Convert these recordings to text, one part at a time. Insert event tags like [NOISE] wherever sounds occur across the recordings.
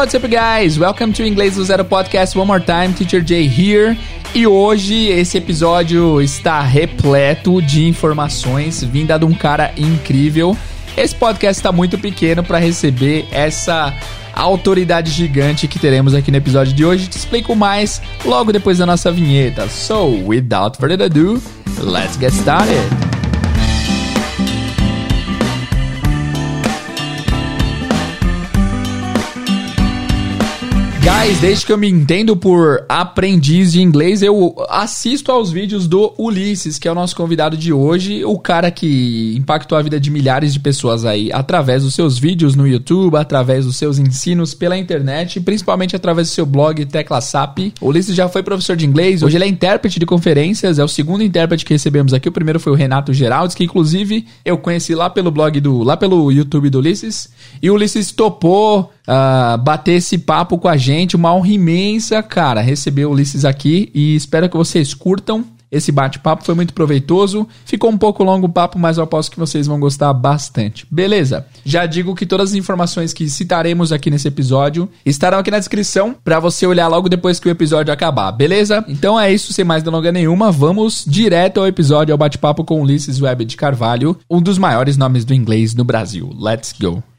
what's up, guys? Welcome to Inglês do Zero Podcast one more time. Teacher Jay here. E hoje esse episódio está repleto de informações vinda de um cara incrível. Esse podcast está muito pequeno para receber essa autoridade gigante que teremos aqui no episódio de hoje. Te explico mais logo depois da nossa vinheta. So, without further ado, let's get started. Guys, desde que eu me entendo por aprendiz de inglês, eu assisto aos vídeos do Ulisses, que é o nosso convidado de hoje, o cara que impactou a vida de milhares de pessoas aí através dos seus vídeos no YouTube, através dos seus ensinos pela internet, principalmente através do seu blog Tecla SAP. O Ulisses já foi professor de inglês, hoje ele é intérprete de conferências, é o segundo intérprete que recebemos aqui. O primeiro foi o Renato Geraldes, que inclusive eu conheci lá pelo blog do, lá pelo YouTube do Ulisses, e o Ulisses topou uh, bater esse papo com a gente. Uma honra imensa, cara, receber o Ulisses aqui e espero que vocês curtam. Esse bate-papo foi muito proveitoso. Ficou um pouco longo o papo, mas eu aposto que vocês vão gostar bastante. Beleza? Já digo que todas as informações que citaremos aqui nesse episódio estarão aqui na descrição para você olhar logo depois que o episódio acabar. Beleza? Então é isso, sem mais delonga nenhuma, vamos direto ao episódio, ao bate-papo com Ulisses Web de Carvalho, um dos maiores nomes do inglês no Brasil. Let's go!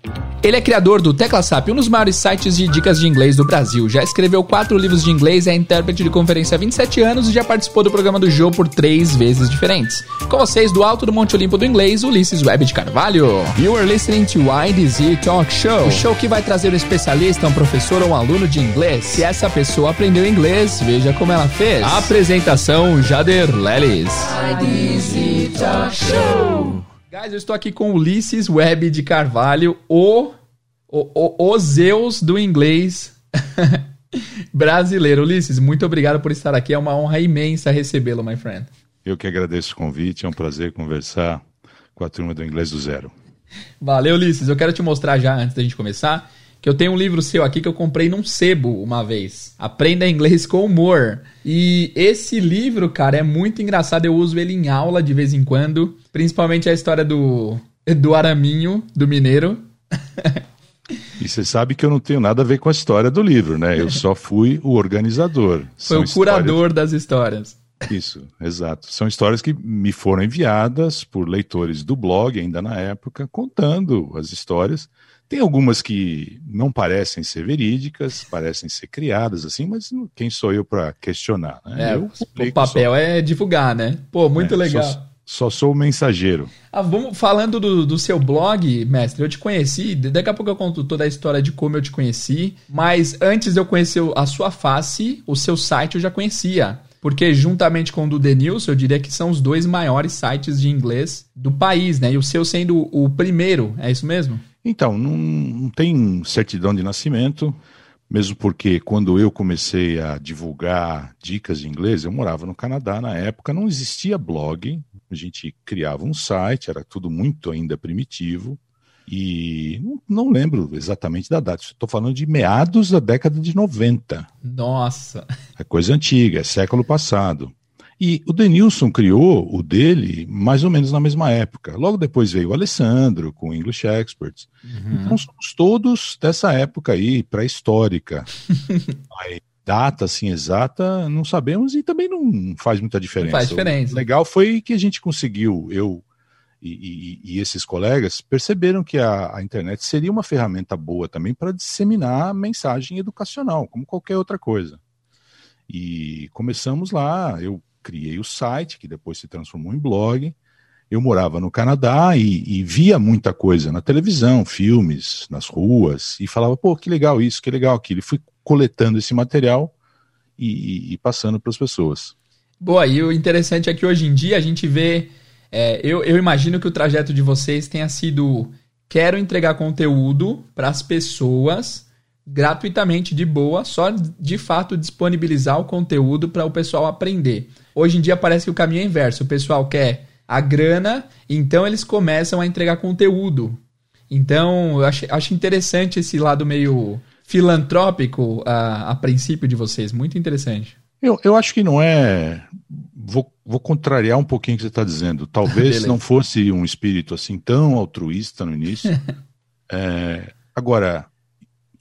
Ele é criador do TeclaSap, um dos maiores sites de dicas de inglês do Brasil. Já escreveu quatro livros de inglês, é intérprete de conferência há 27 anos e já participou do programa do Joe por três vezes diferentes. Com vocês, do alto do Monte Olimpo do inglês, Ulisses Web de Carvalho. You are listening to IDZ Talk Show, o show que vai trazer um especialista, um professor ou um aluno de inglês. Se essa pessoa aprendeu inglês, veja como ela fez. Apresentação Jader Lelis. IDZ Talk Show. Guys, eu estou aqui com Ulisses Web de Carvalho, o, o, o, o Zeus do inglês [LAUGHS] brasileiro. Ulisses, muito obrigado por estar aqui. É uma honra imensa recebê-lo, my friend. Eu que agradeço o convite. É um prazer conversar com a turma do Inglês do Zero. Valeu, Ulisses. Eu quero te mostrar já, antes da gente começar, que eu tenho um livro seu aqui que eu comprei num sebo uma vez. Aprenda Inglês com Humor. E esse livro, cara, é muito engraçado. Eu uso ele em aula de vez em quando. Principalmente a história do, do Araminho, do Mineiro. E você sabe que eu não tenho nada a ver com a história do livro, né? Eu só fui o organizador. Foi São o curador histórias... das histórias. Isso, exato. São histórias que me foram enviadas por leitores do blog, ainda na época, contando as histórias tem algumas que não parecem ser verídicas, parecem ser criadas assim, mas quem sou eu para questionar? Né? É, o papel só... é divulgar, né? Pô, muito é, legal. Só, só, sou o mensageiro. Ah, vamos falando do, do seu blog, mestre. Eu te conheci. Daqui a pouco eu conto toda a história de como eu te conheci. Mas antes de eu conhecer a sua face, o seu site eu já conhecia. Porque juntamente com o do The News, eu diria que são os dois maiores sites de inglês do país, né? E o seu sendo o primeiro, é isso mesmo? Então, não, não tem certidão de nascimento, mesmo porque quando eu comecei a divulgar dicas de inglês, eu morava no Canadá na época, não existia blog, a gente criava um site, era tudo muito ainda primitivo. E não, não lembro exatamente da data, estou falando de meados da década de 90. Nossa! É coisa antiga, é século passado. E o Denilson criou o dele mais ou menos na mesma época. Logo depois veio o Alessandro com o English Experts. Uhum. Então somos todos dessa época aí, pré-histórica. [LAUGHS] data assim exata não sabemos e também não faz muita diferença. Não faz diferença. O legal foi que a gente conseguiu, eu e, e, e esses colegas perceberam que a, a internet seria uma ferramenta boa também para disseminar mensagem educacional, como qualquer outra coisa. E começamos lá, eu criei o site, que depois se transformou em blog. Eu morava no Canadá e, e, via muita coisa na televisão, filmes, nas ruas, e falava, pô, que legal isso, que legal aquilo. E fui coletando esse material e, e passando para as pessoas. Boa, e o interessante é que hoje em dia a gente vê. É, eu, eu imagino que o trajeto de vocês tenha sido: quero entregar conteúdo para as pessoas gratuitamente, de boa, só de fato disponibilizar o conteúdo para o pessoal aprender. Hoje em dia parece que o caminho é inverso. O pessoal quer a grana, então eles começam a entregar conteúdo. Então, eu acho, acho interessante esse lado meio filantrópico a, a princípio de vocês. Muito interessante. Eu, eu acho que não é. Vou, vou contrariar um pouquinho o que você está dizendo. Talvez [LAUGHS] não fosse um espírito assim tão altruísta no início. [LAUGHS] é, agora,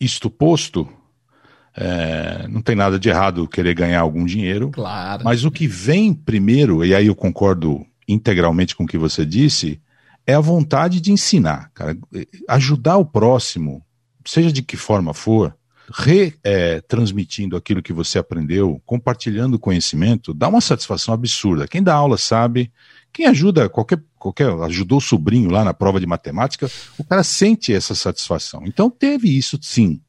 isto posto, é, não tem nada de errado querer ganhar algum dinheiro. Claro. Mas o que vem primeiro, e aí eu concordo integralmente com o que você disse, é a vontade de ensinar, cara. Ajudar o próximo, seja de que forma for, retransmitindo é, aquilo que você aprendeu, compartilhando conhecimento, dá uma satisfação absurda. Quem dá aula sabe, quem ajuda, qualquer, qualquer ajudou o sobrinho lá na prova de matemática, o cara sente essa satisfação. Então teve isso sim.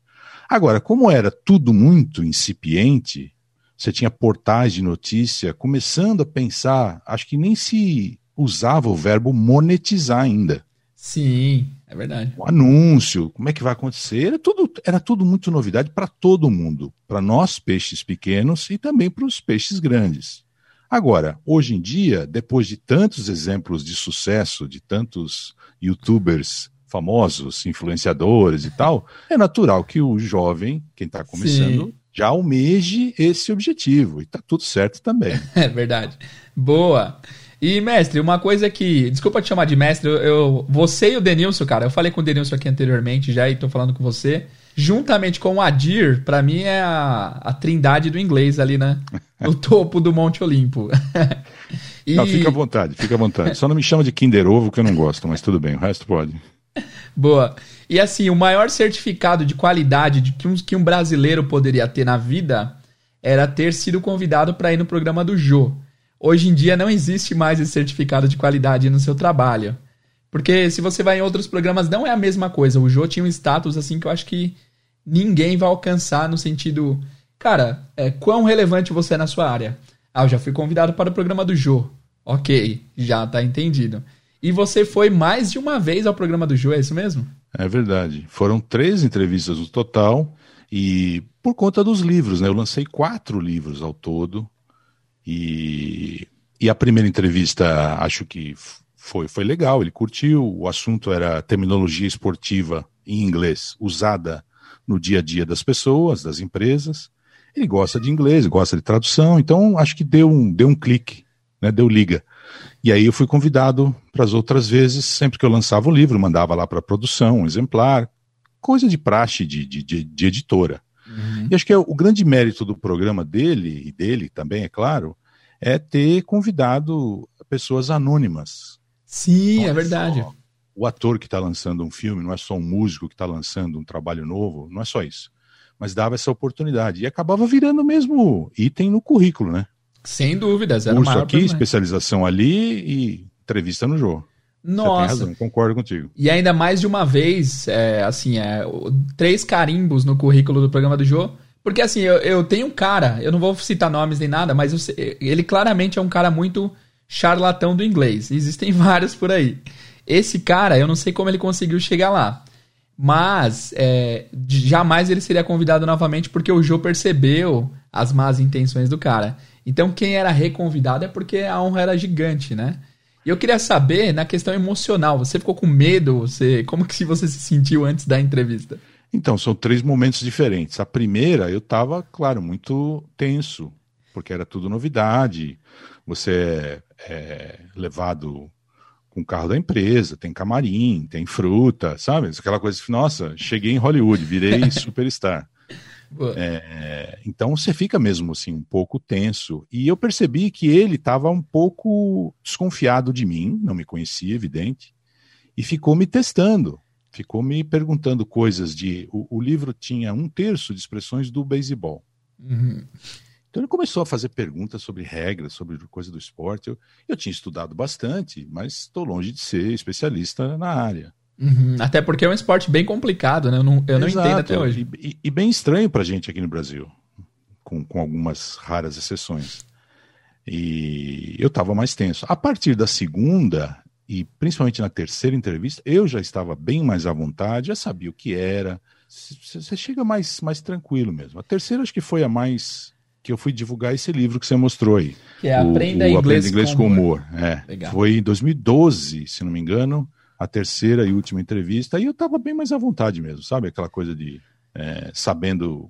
Agora, como era tudo muito incipiente, você tinha portais de notícia começando a pensar, acho que nem se usava o verbo monetizar ainda. Sim, é verdade. O anúncio, como é que vai acontecer? Era tudo, era tudo muito novidade para todo mundo, para nós peixes pequenos e também para os peixes grandes. Agora, hoje em dia, depois de tantos exemplos de sucesso, de tantos youtubers famosos, influenciadores e tal, é natural que o jovem, quem está começando, Sim. já almeje esse objetivo. E está tudo certo também. [LAUGHS] É verdade. Boa. E, mestre, uma coisa que. Desculpa te chamar de mestre, eu, eu, você e o Denilson, cara, eu falei com o Denilson aqui anteriormente já e tô falando com você. Juntamente com o Adir, para mim é a, a trindade do inglês ali, né? [LAUGHS] No topo do Monte Olimpo. [LAUGHS] e... Não, fica à vontade, fica à vontade. Só não me chama de Kinder Ovo, que eu não gosto, mas tudo bem, o resto pode. Boa. E assim, o maior certificado de qualidade de que, um, que um brasileiro poderia ter na vida era ter sido convidado para ir no programa do Jô. Hoje em dia não existe mais esse certificado de qualidade no seu trabalho. Porque se você vai em outros programas, não é a mesma coisa. O Jô tinha um status assim que eu acho que ninguém vai alcançar no sentido. Cara, é, quão relevante você é na sua área? Ah, eu já fui convidado para o programa do Jô. Ok, já tá entendido. E você foi mais de uma vez ao programa do Jô, é isso mesmo? É verdade. Foram três entrevistas no total. E por conta dos livros, né? Eu lancei quatro livros ao todo. E, e a primeira entrevista, acho que foi, foi legal, ele curtiu. O assunto era terminologia esportiva em inglês, usada no dia a dia das pessoas, das empresas. Ele gosta de inglês, gosta de tradução, então acho que deu um, deu um clique, né, deu liga. E aí eu fui convidado para as outras vezes, sempre que eu lançava o livro, mandava lá para a produção um exemplar, coisa de praxe de, de, de, de editora. Uhum. E acho que é o grande mérito do programa dele, e dele também, é claro, é ter convidado pessoas anônimas. Sim, é verdade. o ator que está lançando um filme, não é só um músico que está lançando um trabalho novo, não é só isso. Mas dava essa oportunidade. E acabava virando mesmo item no currículo, né? Sem dúvidas. Era Curso aqui, especialização ali e entrevista no jogo. Nossa. Você tem razão, concordo contigo. E ainda mais de uma vez, é, assim, é, três carimbos no currículo do programa do Jô. Porque assim, eu, eu tenho um cara, eu não vou citar nomes nem nada, mas eu, ele claramente é um cara muito charlatão do inglês. Existem [LAUGHS] vários por aí. Esse cara, eu não sei como ele conseguiu chegar lá. Mas é, jamais ele seria convidado novamente porque o Jô percebeu as más intenções do cara. Então quem era reconvidado é porque a honra era gigante, né? E eu queria saber, na questão emocional, você ficou com medo? Você, como que você se sentiu antes da entrevista? Então, são três momentos diferentes. A primeira, eu estava, claro, muito tenso, porque era tudo novidade. Você é, é levado com o carro da empresa, tem camarim, tem fruta, sabe? Aquela coisa assim, nossa, cheguei em Hollywood, virei [LAUGHS] superstar. É, então você fica mesmo assim um pouco tenso. E eu percebi que ele estava um pouco desconfiado de mim, não me conhecia, evidente, e ficou me testando, ficou me perguntando coisas de. O, o livro tinha um terço de expressões do beisebol. Uhum. Então ele começou a fazer perguntas sobre regras, sobre coisa do esporte. Eu, eu tinha estudado bastante, mas estou longe de ser especialista na área. Uhum, até porque é um esporte bem complicado, né? Eu não, eu não entendo até hoje. E, e, bem estranho pra gente aqui no Brasil, com, com algumas raras exceções. E eu estava mais tenso. A partir da segunda, e principalmente na terceira entrevista, eu já estava bem mais à vontade, já sabia o que era. Você chega mais, mais tranquilo mesmo. A terceira acho que foi a mais que eu fui divulgar esse livro que você mostrou aí. Que é Aprenda, o, o inglês, Aprenda inglês, com Humor. humor. É, foi em 2012, se não me engano a terceira e última entrevista, e eu estava bem mais à vontade mesmo, sabe? Aquela coisa de é, sabendo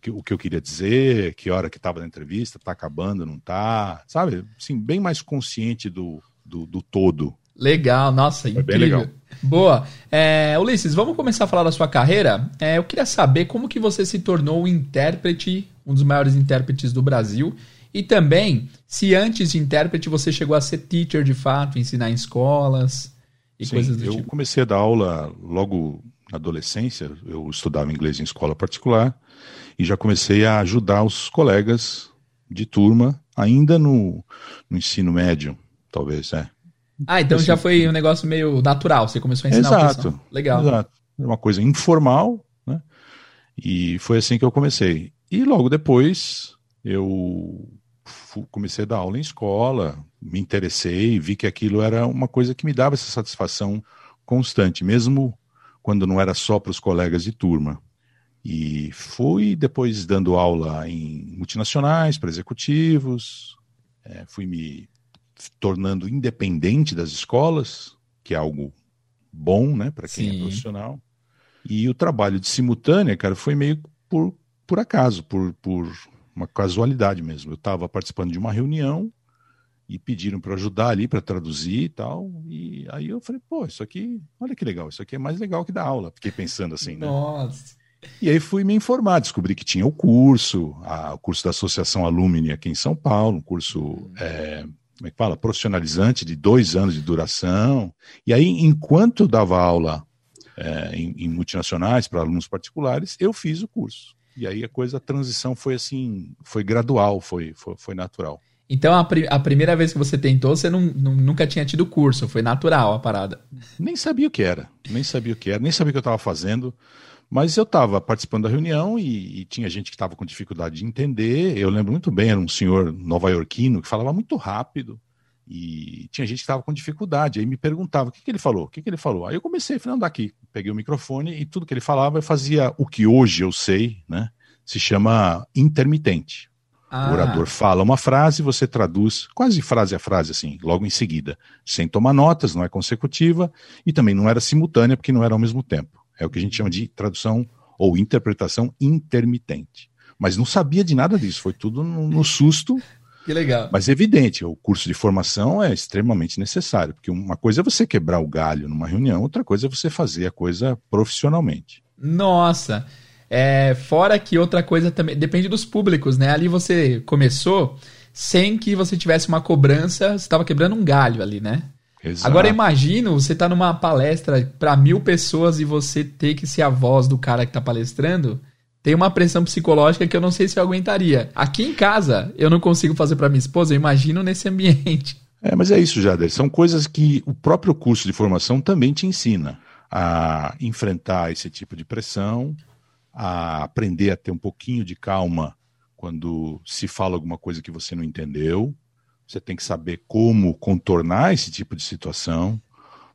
que, o que eu queria dizer, que hora que estava na entrevista, tá acabando, não tá, sabe? Assim, bem mais consciente do, do, do todo. Legal, nossa, Foi incrível. Bem legal. Boa. É, Ulisses, vamos começar a falar da sua carreira. É, eu queria saber como que você se tornou um intérprete, um dos maiores intérpretes do Brasil. E também, se antes de intérprete você chegou a ser teacher de fato, ensinar em escolas e Sim, coisas do eu tipo. comecei a dar aula logo na adolescência. Eu estudava inglês em escola particular e já comecei a ajudar os colegas de turma, ainda no, no ensino médio, talvez, é. Ah, então Assim, já foi um negócio meio natural. Você começou a ensinar o Exato. pessoal. Legal. Exato. Uma coisa informal, né? E foi assim que eu comecei. E logo depois eu comecei a dar aula em escola, me interessei, vi que aquilo era uma coisa que me dava essa satisfação constante, mesmo quando não era só para os colegas de turma. E fui depois dando aula em multinacionais, para executivos, eh, fui me tornando independente das escolas, que é algo bom, né, para quem Sim. é profissional. E o trabalho de simultânea, cara, foi meio por, por acaso, por, por uma casualidade mesmo. Eu estava participando de uma reunião e pediram para ajudar ali, para traduzir e tal. E aí eu falei, pô, isso aqui, olha que legal, isso aqui é mais legal que dar aula. Fiquei pensando assim, né? Nossa. E aí fui me informar, descobri que tinha o curso, a- o curso da Associação Alumni aqui em São Paulo, um curso, é, como é que fala, profissionalizante de dois anos de duração. E aí, enquanto eu dava aula é, em, em multinacionais para alunos particulares, eu fiz o curso. E aí a coisa, a transição foi assim, foi gradual, foi, foi, foi natural. Então a, pri- a primeira vez que você tentou, você não, não- nunca tinha tido curso, foi natural a parada. Nem sabia o que era, nem sabia o que era, nem sabia o que eu estava fazendo, mas eu estava participando da reunião e, e tinha gente que estava com dificuldade de entender. Eu lembro muito bem, era um senhor nova-iorquino que falava muito rápido e tinha gente que estava com dificuldade. Aí me perguntava o que, que ele falou, o que, que ele falou. Aí eu comecei, falei, não, daqui. Peguei o microfone e tudo que ele falava eu fazia o que hoje eu sei, né? Se chama intermitente. Ah, O orador fala uma frase, você traduz quase frase a frase, assim, logo em seguida, sem tomar notas, não é consecutiva e também não era simultânea, porque não era ao mesmo tempo. É o que a gente chama de tradução ou interpretação intermitente. Mas não sabia de nada disso, foi tudo no, no susto, que legal. mas é evidente, o curso de formação é extremamente necessário, porque uma coisa é você quebrar o galho numa reunião, outra coisa é você fazer a coisa profissionalmente. Nossa. É, fora que outra coisa também. Depende dos públicos, né? Ali você começou sem que você tivesse uma cobrança, você estava quebrando um galho ali, né? Exato. Agora imagino você tá numa palestra para mil pessoas e você ter que ser a voz do cara que tá palestrando. Tem uma pressão psicológica que eu não sei se eu aguentaria. Aqui em casa, eu não consigo fazer para minha esposa, eu imagino nesse ambiente. [LAUGHS] É, mas é isso, Jader. São coisas que o próprio curso de formação também te ensina a enfrentar esse tipo de pressão, a aprender a ter um pouquinho de calma quando se fala alguma coisa que você não entendeu. Você tem que saber como contornar esse tipo de situação,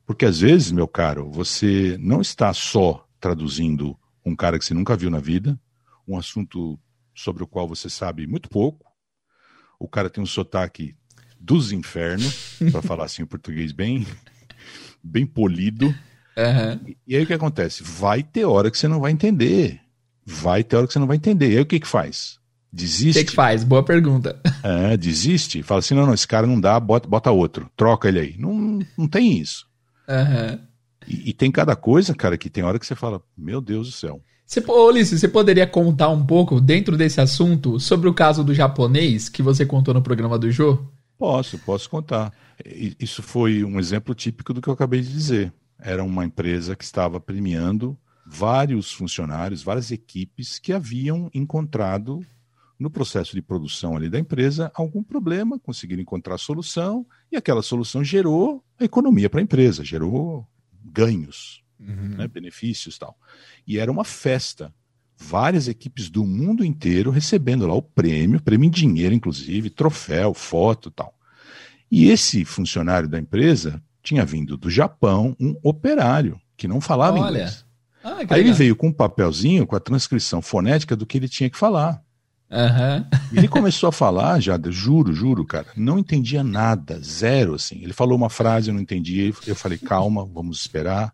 porque às vezes, meu caro, você não está só traduzindo um cara que você nunca viu na vida, um assunto sobre o qual você sabe muito pouco. O cara tem um sotaque dos infernos, [LAUGHS] para falar assim o português bem, bem polido. Aham. E- aí o que acontece? Vai ter hora que você não vai entender. Vai ter hora que você não vai entender. E aí o que que faz? O Desiste? que, que faz? Boa pergunta. É, desiste. Fala assim, não, não, esse cara não dá, bota, bota outro. Troca ele aí. Não, não tem isso. Aham. E, e tem cada coisa, cara, que tem hora que você fala, meu Deus do céu. Você, ô, Ulisses, você poderia contar um pouco, dentro desse assunto, sobre o caso do japonês que você contou no programa do Jô? Posso, posso contar. Isso foi um exemplo típico do que eu acabei de dizer. Era uma empresa que estava premiando vários funcionários, várias equipes que haviam encontrado no processo de produção ali da empresa algum problema, conseguiram encontrar solução e aquela solução gerou economia para a empresa, gerou ganhos, né, benefícios e tal. E era uma festa. Várias equipes do mundo inteiro recebendo lá o prêmio, prêmio em dinheiro, inclusive, troféu, foto e tal. E esse funcionário da empresa tinha vindo do Japão, um operário, que não falava Olha, inglês. Ah, Aí ele veio com um papelzinho com a transcrição fonética do que ele tinha que falar. E ele começou a falar, já, juro, juro, cara, não entendia nada, zero, assim. Ele falou uma frase, eu não entendi, eu falei, calma, vamos esperar.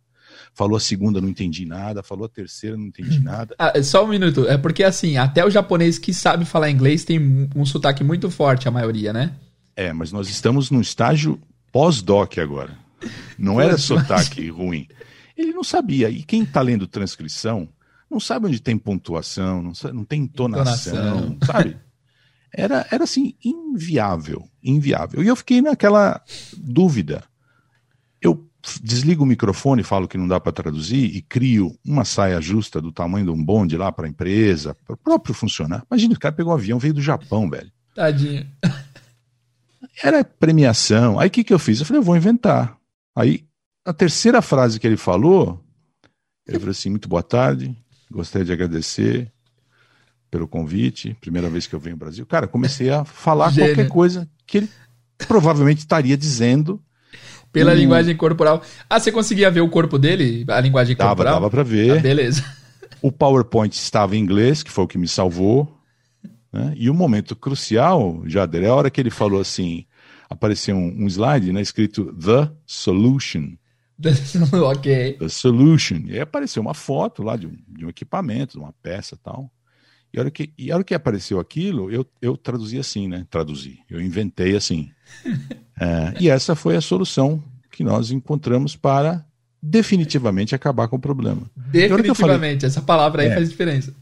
Falou a segunda, não entendi nada. Falou a terceira, não entendi nada. Ah, só um minuto. É porque, assim, até o japonês que sabe falar inglês tem um- um sotaque muito forte, a maioria, né? É, mas nós estamos num estágio pós-doc agora. Não era sotaque ruim. Ele não sabia. E quem está lendo transcrição não sabe onde tem pontuação, não, sabe, não tem entonação, entonação. [LAUGHS] sabe? Era, era assim, inviável, inviável. E eu fiquei naquela dúvida. Eu desligo o microfone, falo que não dá para traduzir e crio uma saia justa do tamanho de um bonde lá para a empresa, para o próprio funcionário. Imagina, o cara pegou um avião, veio do Japão, velho. Tadinho. [LAUGHS] Era premiação. Aí o que, que eu fiz? Eu falei, eu vou inventar. Aí a terceira frase que ele falou, ele falou assim: muito boa tarde, gostaria de agradecer pelo convite, primeira vez que eu venho ao Brasil. Cara, comecei a falar Gênio. qualquer coisa que ele provavelmente estaria dizendo. Pela linguagem corporal. Ah, você conseguia ver o corpo dele? A linguagem dava, corporal? Dava para ver. Ah, beleza. O PowerPoint estava em inglês, que foi o que me salvou. Né? E o momento crucial, Jader, é a hora que ele falou assim: apareceu um, um slide né, escrito The Solution. [LAUGHS] ok. The Solution. E aí apareceu uma foto lá de um, de um equipamento, de uma peça tal. E a hora que, e a hora que apareceu aquilo, eu, eu traduzi assim, né? Traduzi. Eu inventei assim. [LAUGHS] é, e essa foi a solução que nós encontramos para definitivamente acabar com o problema. Definitivamente, falei, essa palavra aí é, faz diferença.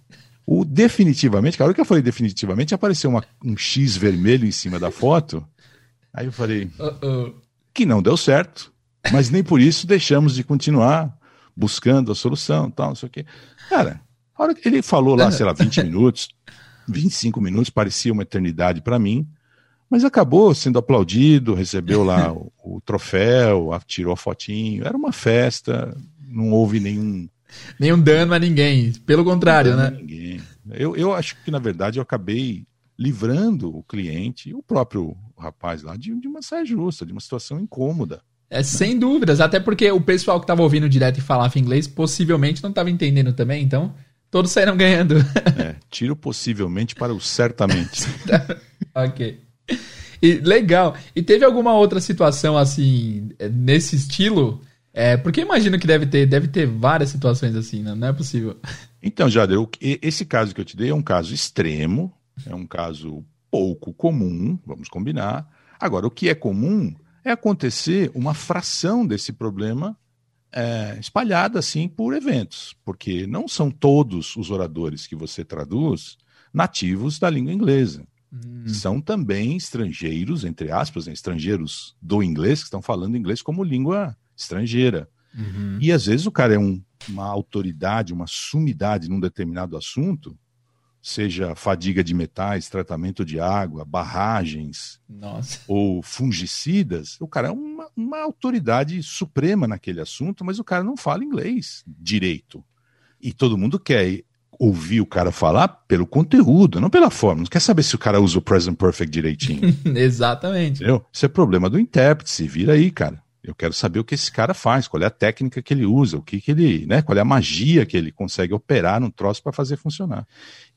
O definitivamente, a hora que eu falei definitivamente, apareceu uma, um X vermelho em cima da foto. Aí eu falei uh -oh. que não deu certo, mas nem por isso deixamos de continuar buscando a solução, tal, não sei o quê. Cara, a hora que ele falou lá, sei lá, 20 [LAUGHS] minutos, 25 minutos, parecia uma eternidade para mim, mas acabou sendo aplaudido, recebeu lá o, o troféu, tirou a fotinho, era uma festa, não houve nenhum. Nenhum dano a ninguém, pelo contrário, né? ninguém. Eu, eu acho que, na verdade, eu acabei livrando o cliente, o próprio rapaz lá, de, de uma saia justa, de uma situação incômoda. É, sem dúvidas, até porque o pessoal que estava ouvindo direto e falava inglês possivelmente não estava entendendo também, então Todos saíram ganhando. É, tiro possivelmente para o certamente. [LAUGHS] ok. E, legal. E teve alguma outra situação assim, nesse estilo? É, porque imagino que deve ter, deve ter várias situações assim, não, não é possível. Então, Jader, esse caso que eu te dei é um caso extremo, é um caso pouco comum, vamos combinar. Agora, o que é comum é acontecer uma fração desse problema é, espalhada assim por eventos, porque não são todos os oradores que você traduz nativos da língua inglesa. Hum. São também estrangeiros, entre aspas, né, estrangeiros do inglês, que estão falando inglês como língua estrangeira. Uhum. E às vezes o cara é um, uma autoridade, uma sumidade num determinado assunto, seja fadiga de metais, tratamento de água, barragens Nossa. ou fungicidas, o cara é uma, uma, autoridade suprema naquele assunto, mas o cara não fala inglês direito. E todo mundo quer ouvir o cara falar pelo conteúdo, não pela forma. Não quer saber se o cara usa o present perfect direitinho. [LAUGHS] Exatamente. Entendeu? Isso é problema do intérprete, se vira aí, cara. Eu quero saber o que esse cara faz, qual é a técnica que ele usa, o que, que ele, né, qual é a magia que ele consegue operar num troço para fazer funcionar.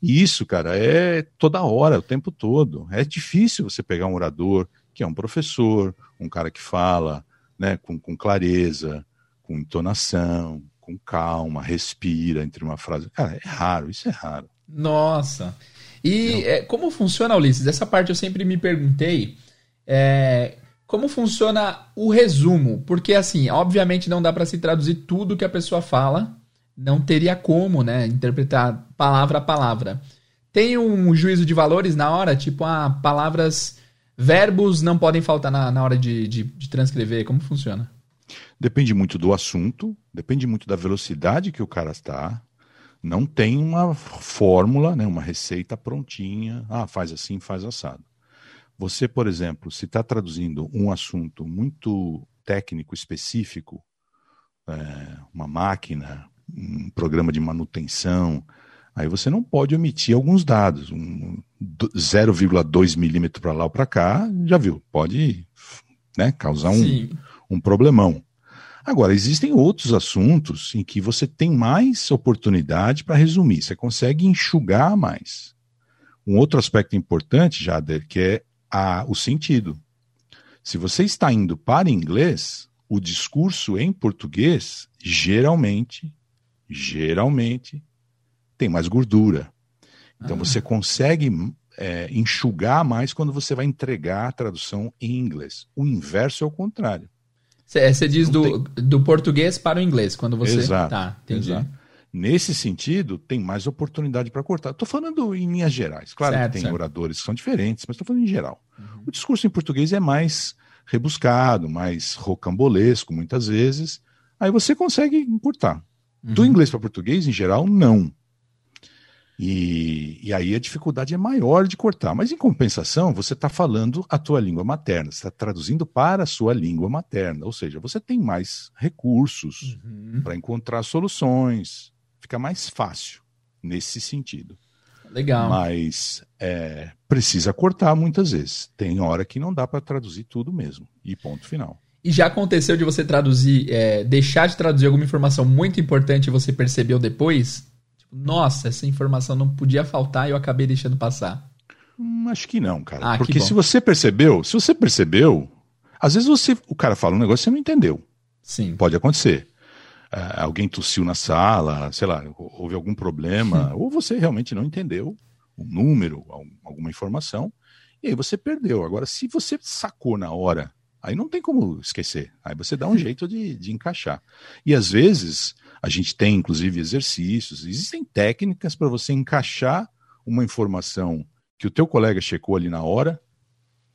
E isso, cara, é toda hora, o tempo todo. É difícil você pegar um orador que é um professor, um cara que fala, né, com, com clareza, com entonação, com calma, respira entre uma frase. Cara, é raro, isso é raro. Nossa. E é, como funciona, Ulisses? Essa parte eu sempre me perguntei. É, como funciona o resumo? Porque, assim, obviamente não dá para se traduzir tudo que a pessoa fala, não teria como, né, interpretar palavra a palavra. Tem um juízo de valores na hora, tipo, ah, palavras, verbos não podem faltar na, na hora de, de, de transcrever. Como funciona? Depende muito do assunto, depende muito da velocidade que o cara está. Não tem uma fórmula, né, uma receita prontinha. Ah, faz assim, faz assado. Você, por exemplo, se está traduzindo um assunto muito técnico, específico, é, uma máquina, um programa de manutenção, aí você não pode omitir alguns dados. Um 0,2 milímetro para lá ou para cá, já viu, pode né, causar um, um problemão. Agora, existem outros assuntos em que você tem mais oportunidade para resumir, você consegue enxugar mais. Um outro aspecto importante, Jader, que é a, o sentido. Se você está indo para inglês, o discurso em português geralmente, geralmente, tem mais gordura. Então ah. você consegue é, enxugar mais quando você vai entregar a tradução em inglês. O inverso é o contrário. Você diz do, do português para o inglês, quando você. Exato. Tá, entendi. Exato. Nesse sentido, tem mais oportunidade para cortar. Estou falando em linhas gerais. Claro Certo, que tem certo. oradores que são diferentes, mas estou falando em geral. Uhum. O discurso em português é mais rebuscado, mais rocambolesco, muitas vezes. Aí você consegue encurtar. Do Uhum. inglês para português, em geral, não. E, e aí a dificuldade é maior de cortar. Mas em compensação, você está falando a tua língua materna, você está traduzindo para a sua língua materna. Ou seja, você tem mais recursos Uhum. para encontrar soluções. Fica mais fácil nesse sentido. Legal. Mas é, precisa cortar muitas vezes. Tem hora que não dá para traduzir tudo mesmo. E ponto final. E já aconteceu de você traduzir, é, deixar de traduzir alguma informação muito importante e você percebeu depois? Tipo, nossa, essa informação não podia faltar e eu acabei deixando passar. Hum, acho que não, cara. Ah, que Porque se você percebeu, se você percebeu, às vezes você, o cara fala um negócio e você não entendeu. Sim. Pode acontecer. Ah, alguém tossiu na sala, sei lá, houve algum problema, ou você realmente não entendeu um número, al- alguma informação, e aí você perdeu. Agora, se você sacou na hora, aí não tem como esquecer. Aí você dá um jeito de, de encaixar. E às vezes, a gente tem inclusive exercícios, existem técnicas para você encaixar uma informação que o teu colega checou ali na hora,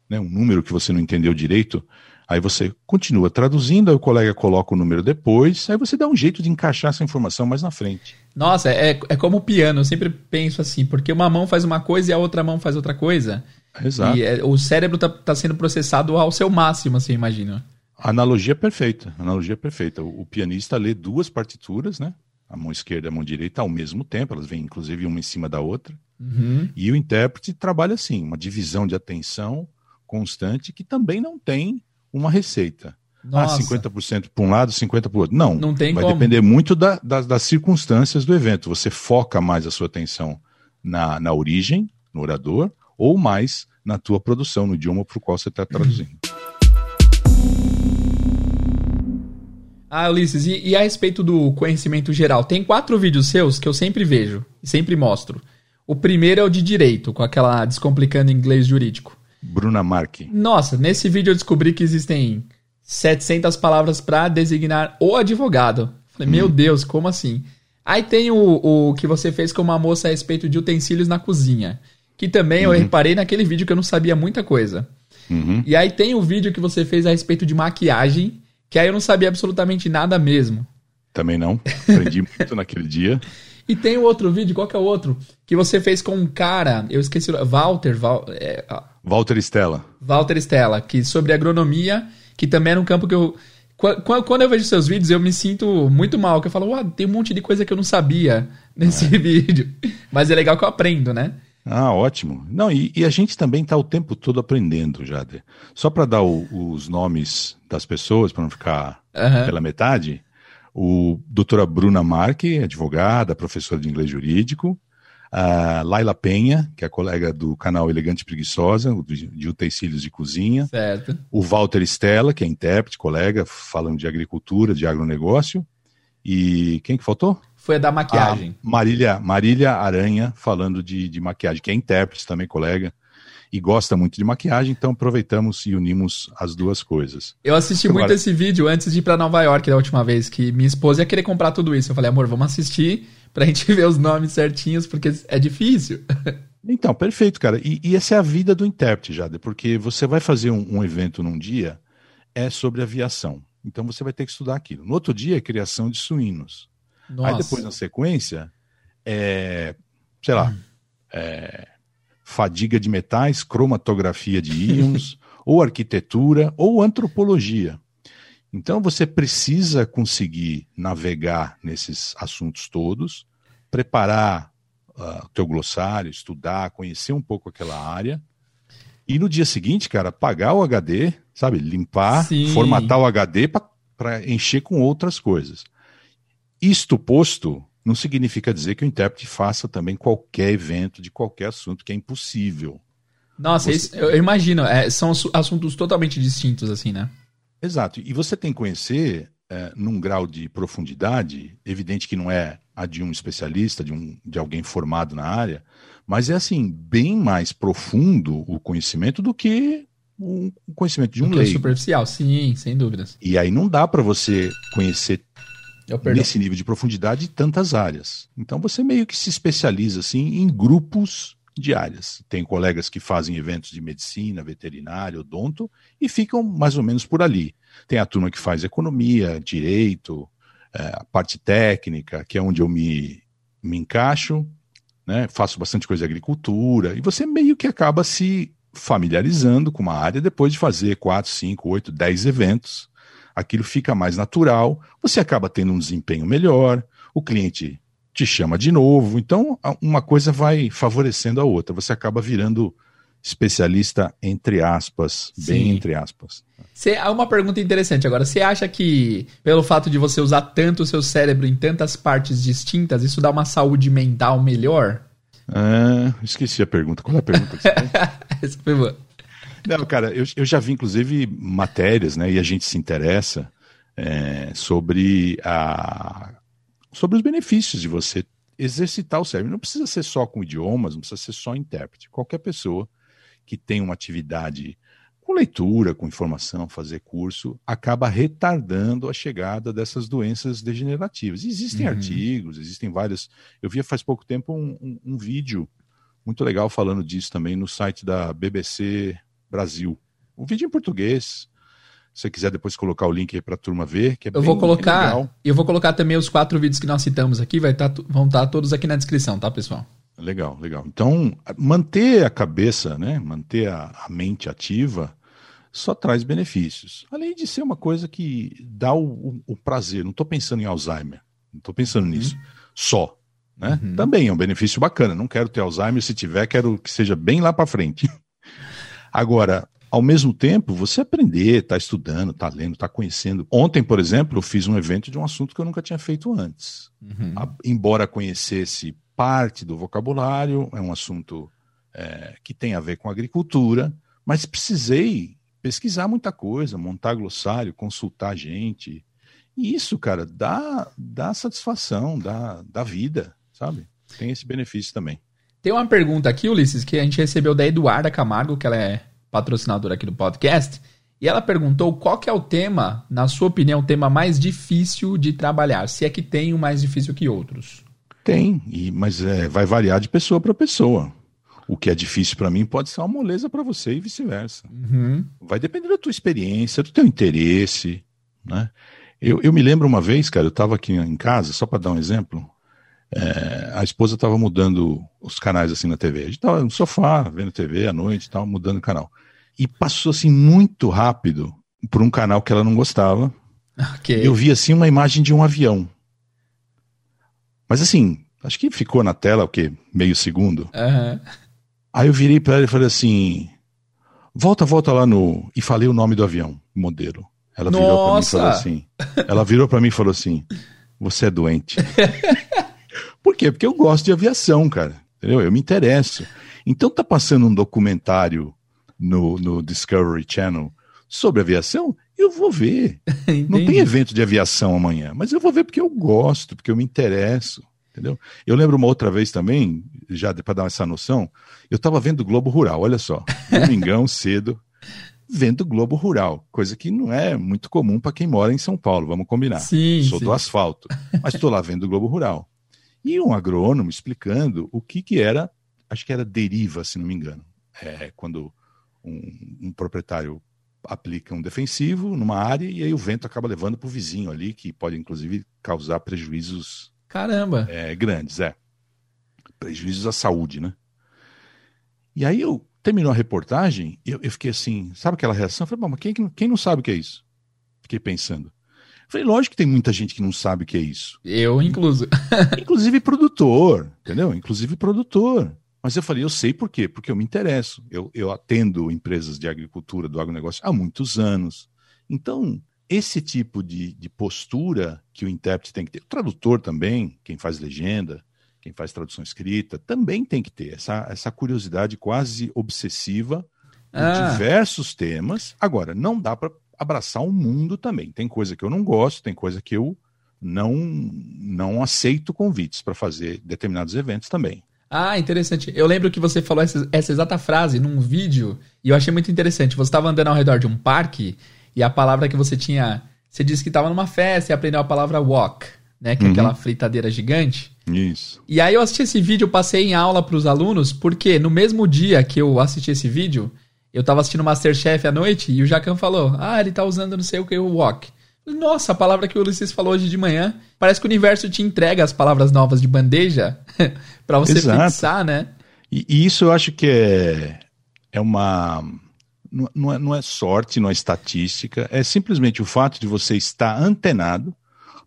né, um número que você não entendeu direito, aí você continua traduzindo, aí o colega coloca o número depois, aí você dá um jeito de encaixar essa informação mais na frente. Nossa, é, é como o piano, eu sempre penso assim, porque uma mão faz uma coisa e a outra mão faz outra coisa. Exato. E é, o cérebro tá, tá sendo processado ao seu máximo, assim, eu imagino. A analogia é perfeita. Analogia é perfeita. O, o pianista lê duas partituras, né? A mão esquerda e a mão direita ao mesmo tempo, elas vêm inclusive uma em cima da outra. Uhum. E o intérprete trabalha assim, uma divisão de atenção constante que também não tem uma receita. Nossa. Ah, 50% para um lado, 50% para o outro. Não, Não tem vai como. depender muito da- das- das circunstâncias do evento. Você foca mais a sua atenção na, na origem, no orador, ou mais na tua produção, no idioma para o qual você está traduzindo. [CLEARS THROAT] Ah, Ulisses, e, e a respeito do conhecimento geral? Tem quatro vídeos seus que eu sempre vejo e sempre mostro. O primeiro é o de direito, com aquela descomplicando inglês jurídico. Bruna Marque. Nossa, nesse vídeo eu descobri que existem 700 palavras para designar o advogado. Falei, meu Deus, como assim? Aí tem o, o que você fez com uma moça a respeito de utensílios na cozinha. Que também eu reparei naquele vídeo que eu não sabia muita coisa. Uhum. E aí tem o vídeo que você fez a respeito de maquiagem, que aí eu não sabia absolutamente nada mesmo. Também não. Aprendi [LAUGHS] muito naquele dia. E tem o outro vídeo, qual que é o outro? Que você fez com um cara, eu esqueci, o- Walter, Val, é, Walter Stella. Walter Stella, que sobre agronomia, que também era um campo que eu. Qu- qu- Quando eu vejo seus vídeos, eu me sinto muito mal, que eu falo, uau, tem um monte de coisa que eu não sabia nesse [LAUGHS] vídeo. Mas é legal que eu aprendo, né? Ah, ótimo. Não, e, e a gente também está o tempo todo aprendendo, Jader. Só para dar o- os nomes das pessoas, para não ficar Aham. pela metade, o doutora Bruna Marque, advogada, professora de inglês jurídico, a Laila Penha, que é colega do canal Elegante e Preguiçosa, de utensílios de cozinha, Certo. o Walter Stella, que é intérprete, colega, falando de agricultura, de agronegócio, e quem que faltou? Foi a da maquiagem. A Marília, Marília Aranha, falando de, de maquiagem, que é intérprete também, colega, e gosta muito de maquiagem, então aproveitamos e unimos as duas coisas. Eu assisti Agora- muito esse vídeo antes de ir pra Nova York da última vez, que minha esposa ia querer comprar tudo isso. Eu falei, amor, vamos assistir pra gente [LAUGHS] ver os nomes certinhos, porque é difícil. [LAUGHS] Então, perfeito, cara. E, e essa é a vida do intérprete, Jade, porque você vai fazer um, um evento num dia, é sobre aviação. Então você vai ter que estudar aquilo. No outro dia é criação de suínos. Nossa. Aí depois, na sequência, é, sei lá, é, fadiga de metais, cromatografia de íons, [LAUGHS] ou arquitetura, ou antropologia. Então você precisa conseguir navegar nesses assuntos todos, preparar ah, o teu glossário, estudar, conhecer um pouco aquela área. E no dia seguinte, cara, apagar o HD, sabe? Limpar, Sim. formatar o HD para encher com outras coisas. Isto posto, não significa dizer que o intérprete faça também qualquer evento de qualquer assunto, que é impossível. Nossa, Você- isso- eu imagino, é, são assu- assuntos totalmente distintos, assim, né? Exato. E você tem que conhecer eh, num grau de profundidade, evidente que não é a de um especialista, de, um, de alguém formado na área, mas é assim, bem mais profundo o conhecimento do que um conhecimento de um é leigo. superficial, sim, sem dúvidas. E aí não dá para você conhecer. Nesse nível de profundidade tantas áreas. Então você meio que se especializa assim em grupos de áreas. Tem colegas que fazem eventos de medicina, veterinário, odonto e ficam mais ou menos por ali. Tem a turma que faz economia, direito, é, a parte técnica, que é onde eu me, me encaixo, né? Faço bastante coisa de agricultura e você meio que acaba se familiarizando com uma área depois de fazer quatro, cinco, oito, dez eventos aquilo fica mais natural, você acaba tendo um desempenho melhor, o cliente te chama de novo, então uma coisa vai favorecendo a outra, você acaba virando especialista entre aspas, bem Sim. entre aspas. Cê, há uma pergunta interessante agora. Você acha que, pelo fato de você usar tanto o seu cérebro em tantas partes distintas, isso dá uma saúde mental melhor? Ah, esqueci a pergunta. Qual é a pergunta que você [LAUGHS] tem? Essa foi boa. Não, cara, eu, eu já vi inclusive matérias, né, e a gente se interessa é, sobre, a, sobre os benefícios de você exercitar o cérebro. Não precisa ser só com idiomas, não precisa ser só intérprete. Qualquer pessoa que tem uma atividade com leitura, com informação, fazer curso, acaba retardando a chegada dessas doenças degenerativas. Existem Uhum. artigos, existem vários. Eu vi faz pouco tempo um, um- um vídeo muito legal falando disso também no site da BBC Brasil. Um vídeo em português. Se você quiser depois colocar o link aí para a turma ver, que é Eu bem- vou colocar. legal. Eu vou colocar também os quatro vídeos que nós citamos aqui, vai tá, vão estar todos aqui na descrição, tá, pessoal? Legal, legal. Então, manter a cabeça, né, manter a, a mente ativa, só traz benefícios. Além de ser uma coisa que dá o, o- o prazer. Não estou pensando em Alzheimer, não estou pensando nisso só. Né? Uhum. Também é um benefício bacana. Não quero ter Alzheimer, se tiver, quero que seja bem lá para frente. [LAUGHS] Agora, ao mesmo tempo, você aprender, tá estudando, tá lendo, tá conhecendo. Ontem, por exemplo, eu fiz um evento de um assunto que eu nunca tinha feito antes. Uhum. A- embora conhecesse parte do vocabulário, é um assunto é, que tem a ver com agricultura, mas precisei pesquisar muita coisa, montar glossário, consultar gente. E isso, cara, dá, dá satisfação, dá, dá vida, sabe? Tem esse benefício também. Tem uma pergunta aqui, Ulisses, que a gente recebeu da Eduarda Camargo, que ela é patrocinadora aqui do podcast, e ela perguntou qual que é o tema, na sua opinião, o tema mais difícil de trabalhar, se é que tem um mais difícil que outros. Tem, e, mas é, vai variar de pessoa para pessoa. O que é difícil para mim pode ser uma moleza para você e vice-versa. Uhum. Vai depender da tua experiência, do teu interesse, né? Eu, eu me lembro uma vez, cara, eu estava aqui em casa, só para dar um exemplo, é, a esposa estava mudando os canais assim na TV. A gente estava no sofá, vendo TV à noite e tal, mudando o canal. E passou assim muito rápido por um canal que ela não gostava. Ok. Eu vi assim uma imagem de um avião. Mas assim, acho que ficou na tela o quê? Meio segundo. Aham. Aí eu virei para ela e falei assim: volta, volta lá no. E falei o nome do avião, modelo. Ela virou para mim e Nossa! falou assim: ela virou para mim e falou assim: você é doente. [LAUGHS] Por quê? Porque eu gosto de aviação, cara. Entendeu? Eu me interesso. Então tá passando um documentário no, no Discovery Channel sobre aviação, eu vou ver. [LAUGHS] Não tem evento de aviação amanhã, mas eu vou ver porque eu gosto, porque eu me interesso, entendeu? Eu lembro uma outra vez também, já para dar essa noção, eu estava vendo o Globo Rural, olha só, domingão [LAUGHS] cedo, vendo o Globo Rural, coisa que não é muito comum para quem mora em São Paulo, vamos combinar. Sim, Sou sim. do asfalto, mas estou lá vendo o Globo Rural. E um agrônomo explicando o que que era, acho que era deriva, se não me engano, é, quando um, um proprietário aplica um defensivo numa área e aí o vento acaba levando para o vizinho ali, que pode inclusive causar prejuízos Caramba. é, grandes, é. Prejuízos à saúde, né? E aí eu terminou a reportagem, eu, eu fiquei assim, sabe aquela reação? Eu falei, "Bom, mas quem, que- quem não sabe o que é isso? Fiquei pensando. Falei, lógico que tem muita gente que não sabe o que é isso. Eu, incluso. [LAUGHS] Inclusive produtor, entendeu? Inclusive produtor. Mas eu falei, eu sei por quê? Porque eu me interesso. Eu, eu atendo empresas de agricultura, do agronegócio há muitos anos. Então, esse tipo de, de postura que o intérprete tem que ter, o tradutor também, quem faz legenda, quem faz tradução escrita, também tem que ter essa, essa curiosidade quase obsessiva Ah. diversos temas. Agora, não dá para abraçar o mundo também. Tem coisa que eu não gosto, tem coisa que eu não, não aceito convites para fazer determinados eventos também. Ah, interessante. Eu lembro que você falou essa, essa exata frase num vídeo e eu achei muito interessante. Você estava andando ao redor de um parque e a palavra que você tinha. Você disse que estava numa festa e aprendeu a palavra walk, né? Que é Uhum. aquela fritadeira gigante. Isso. E aí eu assisti esse vídeo, passei em aula para os alunos, porque no mesmo dia que eu assisti esse vídeo, eu tava assistindo Masterchef à noite e o Jacan falou: Ah, ele tá usando não sei o que, o walk. Nossa, a palavra que o Ulisses falou hoje de manhã. Parece que o universo te entrega as palavras novas de bandeja [LAUGHS] pra você Exato. fixar, né? E, e isso eu acho que é, é uma. Não, não é, não é sorte, não é estatística, é simplesmente o fato de você estar antenado,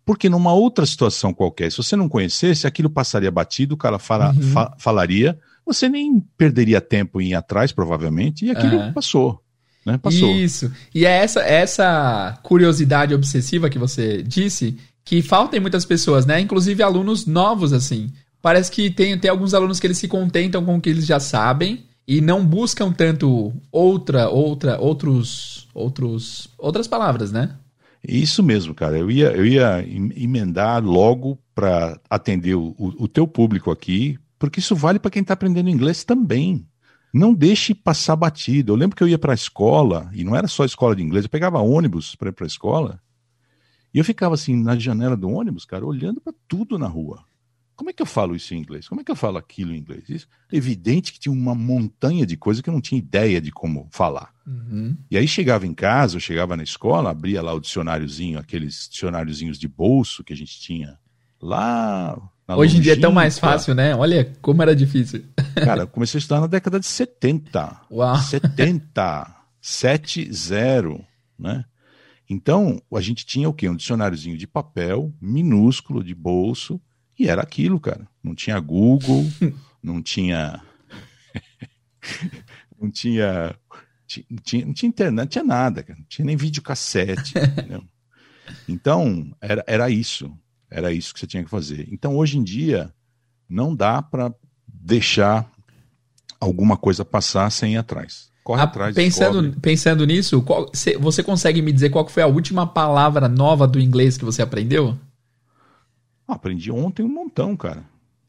porque numa outra situação qualquer, se você não conhecesse, aquilo passaria batido, o cara fala- Uhum. fa- falaria, você nem perderia tempo em ir atrás, provavelmente, e aquilo Aham. passou. Né? Passou. Isso. E é essa, essa curiosidade obsessiva que você disse que falta em muitas pessoas, né? Inclusive alunos novos, assim. Parece que tem, tem alguns alunos que eles se contentam com o que eles já sabem e não buscam tanto outra, outra, outros, outros, outras palavras, né? Isso mesmo, cara. Eu ia, eu ia em- emendar logo para atender o- o teu público aqui, porque isso vale para quem está aprendendo inglês também. Não deixe passar batido. Eu lembro que eu ia para a escola, e não era só escola de inglês, eu pegava ônibus para ir para a escola, e eu ficava assim na janela do ônibus, cara, olhando para tudo na rua. Como é que eu falo isso em inglês? Como é que eu falo aquilo em inglês? Isso, evidente que tinha uma montanha de coisa que eu não tinha ideia de como falar. Uhum. E aí chegava em casa, eu chegava na escola, abria lá o dicionáriozinho, aqueles dicionáriozinhos de bolso que a gente tinha lá. Hoje em dia é tão mais fácil, né? Olha como era difícil. [LAUGHS] Cara, eu comecei a estudar na década de 70. Uau. 70. 70, né? Então, a gente tinha o quê? Um dicionáriozinho de papel, minúsculo, de bolso, e era aquilo, cara. Não tinha Google, [LAUGHS] não tinha. [LAUGHS] não tinha. ti- tinha- Não tinha internet, não tinha nada, cara. Não tinha nem videocassete. entendeu? Então, era, era isso. Era isso que você tinha que fazer. Então, hoje em dia, não dá para deixar alguma coisa passar sem ir atrás. Corre Ah, atrás. pensando, descobre. pensando nisso, qual- cê- você consegue me dizer qual foi a última palavra nova do inglês que você aprendeu? Ah, aprendi ontem um montão, cara.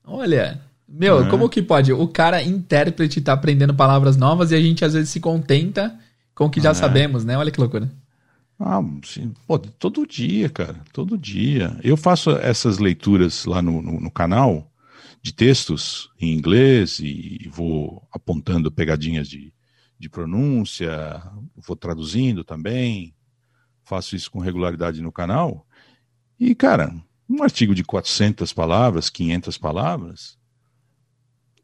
Olha, meu, É. como que pode? O cara intérprete tá aprendendo palavras novas e a gente às vezes se contenta com o que já É. sabemos, né? Olha que loucura. Ah, sim. Pô, todo dia, cara. Todo dia. Eu faço essas leituras lá no, no, no canal de textos em inglês e vou apontando pegadinhas de, de pronúncia, vou traduzindo também. Faço isso com regularidade no canal. E, cara, um artigo de 400 palavras, 500 palavras,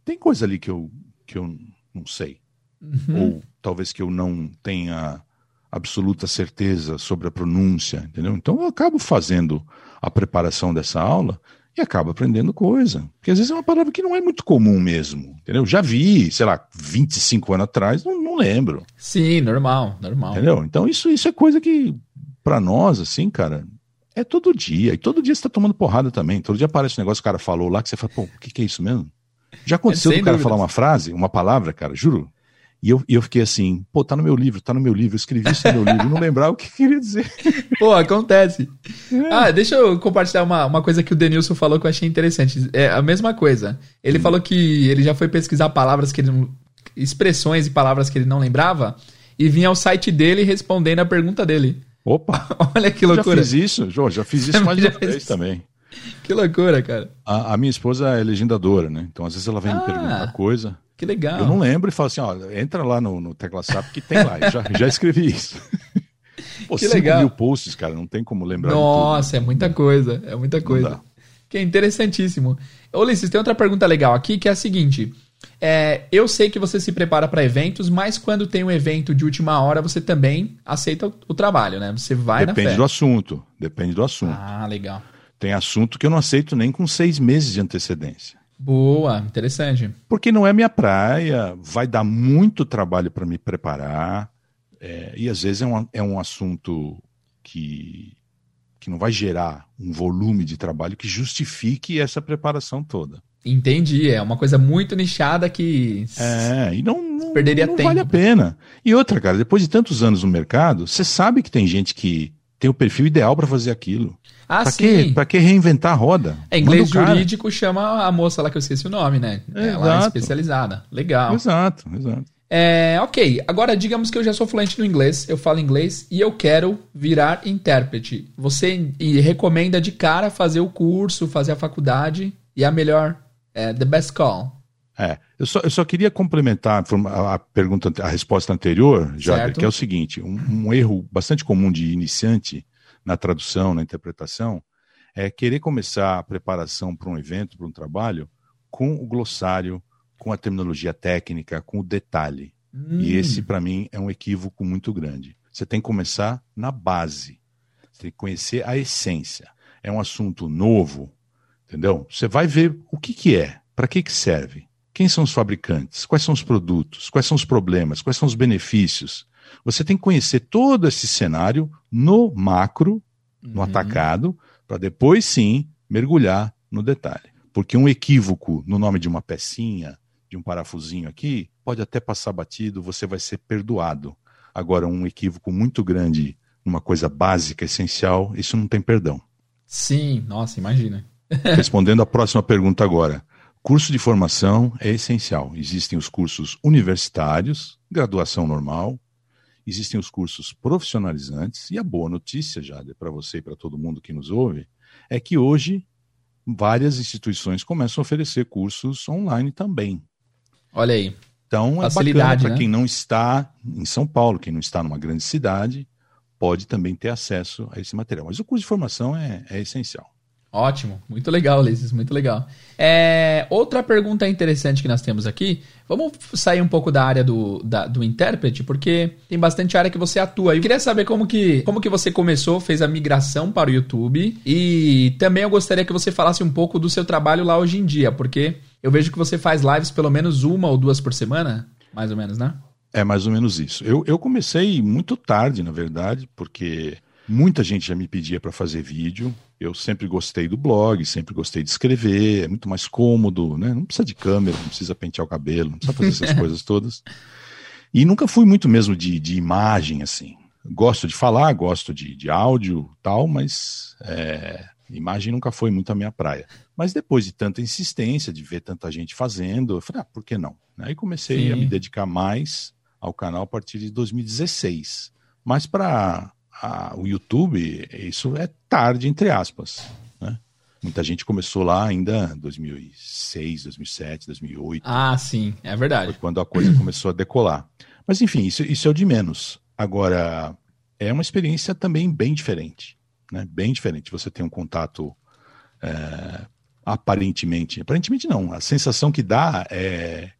tem coisa ali que eu, que eu não sei. Uhum. Ou talvez que eu não tenha absoluta certeza sobre a pronúncia, entendeu? Então eu acabo fazendo a preparação dessa aula e acabo aprendendo coisa. Porque às vezes é uma palavra que não é muito comum mesmo, entendeu? Já vi, sei lá, 25 anos atrás, não, não lembro, Sim, normal, normal. entendeu? Então isso, isso é coisa que, para nós, assim, cara, é todo dia. E todo dia você tá tomando porrada também. Todo dia aparece um negócio que o cara falou lá que você fala, pô, o que, que é isso mesmo? Já aconteceu sem do cara dúvidas. falar uma frase, uma palavra, cara, juro. E eu, eu fiquei assim, pô, tá no meu livro, tá no meu livro, eu escrevi isso no meu livro, não lembrava o que queria dizer. [LAUGHS] Pô, acontece. Ah, deixa eu compartilhar uma, uma coisa que o Denilson falou que eu achei interessante. É a mesma coisa. Ele falou que ele já foi pesquisar palavras que ele não. expressões e palavras que ele não lembrava e vinha ao site dele respondendo a pergunta dele. Opa, [LAUGHS] Olha que já loucura. fiz isso, Jô, já fiz isso mais de Já uma vez também. Que loucura, cara. A, a minha esposa é legendadora, né? Então às vezes ela vem Ah. me perguntar coisa, Que legal. eu não lembro e falo assim, ó, entra lá no, no Tecla SAP que tem lá, eu já, já escrevi isso. [LAUGHS] Pô, Que legal. mil posts, cara, não tem como lembrar Nossa, é muita coisa. É muita coisa. Que é interessantíssimo. Ulisses, tem outra pergunta legal aqui que é a seguinte. É, eu sei que você se prepara para eventos, mas quando tem um evento de última hora, você também aceita o, o trabalho, né? Você vai na Depende do assunto, depende do assunto. Ah, legal. Tem assunto que eu não aceito nem com seis meses de antecedência. Boa, interessante. Porque não é minha praia, vai dar muito trabalho para me preparar, é, e às vezes é um, é um assunto que, que não vai gerar um volume de trabalho que justifique essa preparação toda. Entendi. É uma coisa muito nichada que. É, e não, não, Perderia não tempo. vale a pena. E outra, cara, depois de tantos anos no mercado, você sabe que tem gente que tem o perfil ideal para fazer aquilo. Ah, pra sim. Que, pra que reinventar a roda? É, inglês jurídico chama a moça lá que eu esqueci o nome, né? É, Ela é exato. especializada. Legal. Exato, exato. É, ok, agora digamos que eu já sou fluente no inglês, eu falo inglês e eu quero virar intérprete. Você recomenda de cara fazer o curso, fazer a faculdade e a melhor, é, the best call. É, eu só, eu só queria complementar a, a pergunta, a resposta anterior, Certo. que é o seguinte: um, um erro bastante comum de iniciante na tradução, na interpretação, é querer começar a preparação para um evento, para um trabalho, com o glossário, com a terminologia técnica, com o detalhe. Hum, E esse, para mim, é um equívoco muito grande. Você tem que começar na base. Você tem que conhecer a essência. É um assunto novo, entendeu? Você vai ver o que, que é, para que, que serve, quem são os fabricantes, quais são os produtos, quais são os problemas, quais são os benefícios. Você tem que conhecer todo esse cenário no macro, no uhum. atacado, para depois sim mergulhar no detalhe. Porque um equívoco no nome de uma pecinha, de um parafusinho aqui, pode até passar batido, você vai ser perdoado. Agora, um equívoco muito grande numa coisa básica, essencial, isso não tem perdão. Sim, nossa, imagina. [LAUGHS] Respondendo à próxima pergunta agora. Curso de formação é essencial. Existem os cursos universitários, graduação normal, existem os cursos profissionalizantes, e a boa notícia, Jade, para você e para todo mundo que nos ouve, é que hoje várias instituições começam a oferecer cursos online também. Olha aí. Então é Facilidade, para né? quem não está em São Paulo, quem não está numa grande cidade, pode também ter acesso a esse material. Mas o curso de formação é, é essencial. Ótimo, muito legal, Ulisses, muito legal. É, outra pergunta interessante que nós temos aqui, vamos sair um pouco da área do, da- do intérprete, porque tem bastante área que você atua. Eu queria saber como que, como que você começou, fez a migração para o YouTube, e também eu gostaria que você falasse um pouco do seu trabalho lá hoje em dia, porque eu vejo que você faz lives pelo menos uma ou duas por semana, mais ou menos, né? É mais ou menos isso. Eu, eu comecei muito tarde, na verdade, porque muita gente já me pedia para fazer vídeo. Eu sempre gostei do blog, sempre gostei de escrever, é muito mais cômodo, né? Não precisa de câmera, não precisa pentear o cabelo, não precisa fazer essas [LAUGHS] coisas todas. E nunca fui muito mesmo de, de imagem, assim. Gosto de falar, gosto de, de áudio tal, mas é, imagem nunca foi muito a minha praia. Mas depois de tanta insistência, de ver tanta gente fazendo, eu falei, ah, por que não? Aí comecei Sim. a me dedicar mais ao canal a partir de 2016. Mas para o YouTube, isso é tarde, entre aspas. Né? Muita gente começou lá ainda em 2006, 2007, 2008. Ah, sim, é Foi verdade. quando a coisa começou a decolar. Mas enfim, isso, isso é o de menos. Agora, é uma experiência também bem diferente. Né? Bem diferente. Você tem um contato é, aparentemente. Aparentemente não. A sensação que dá é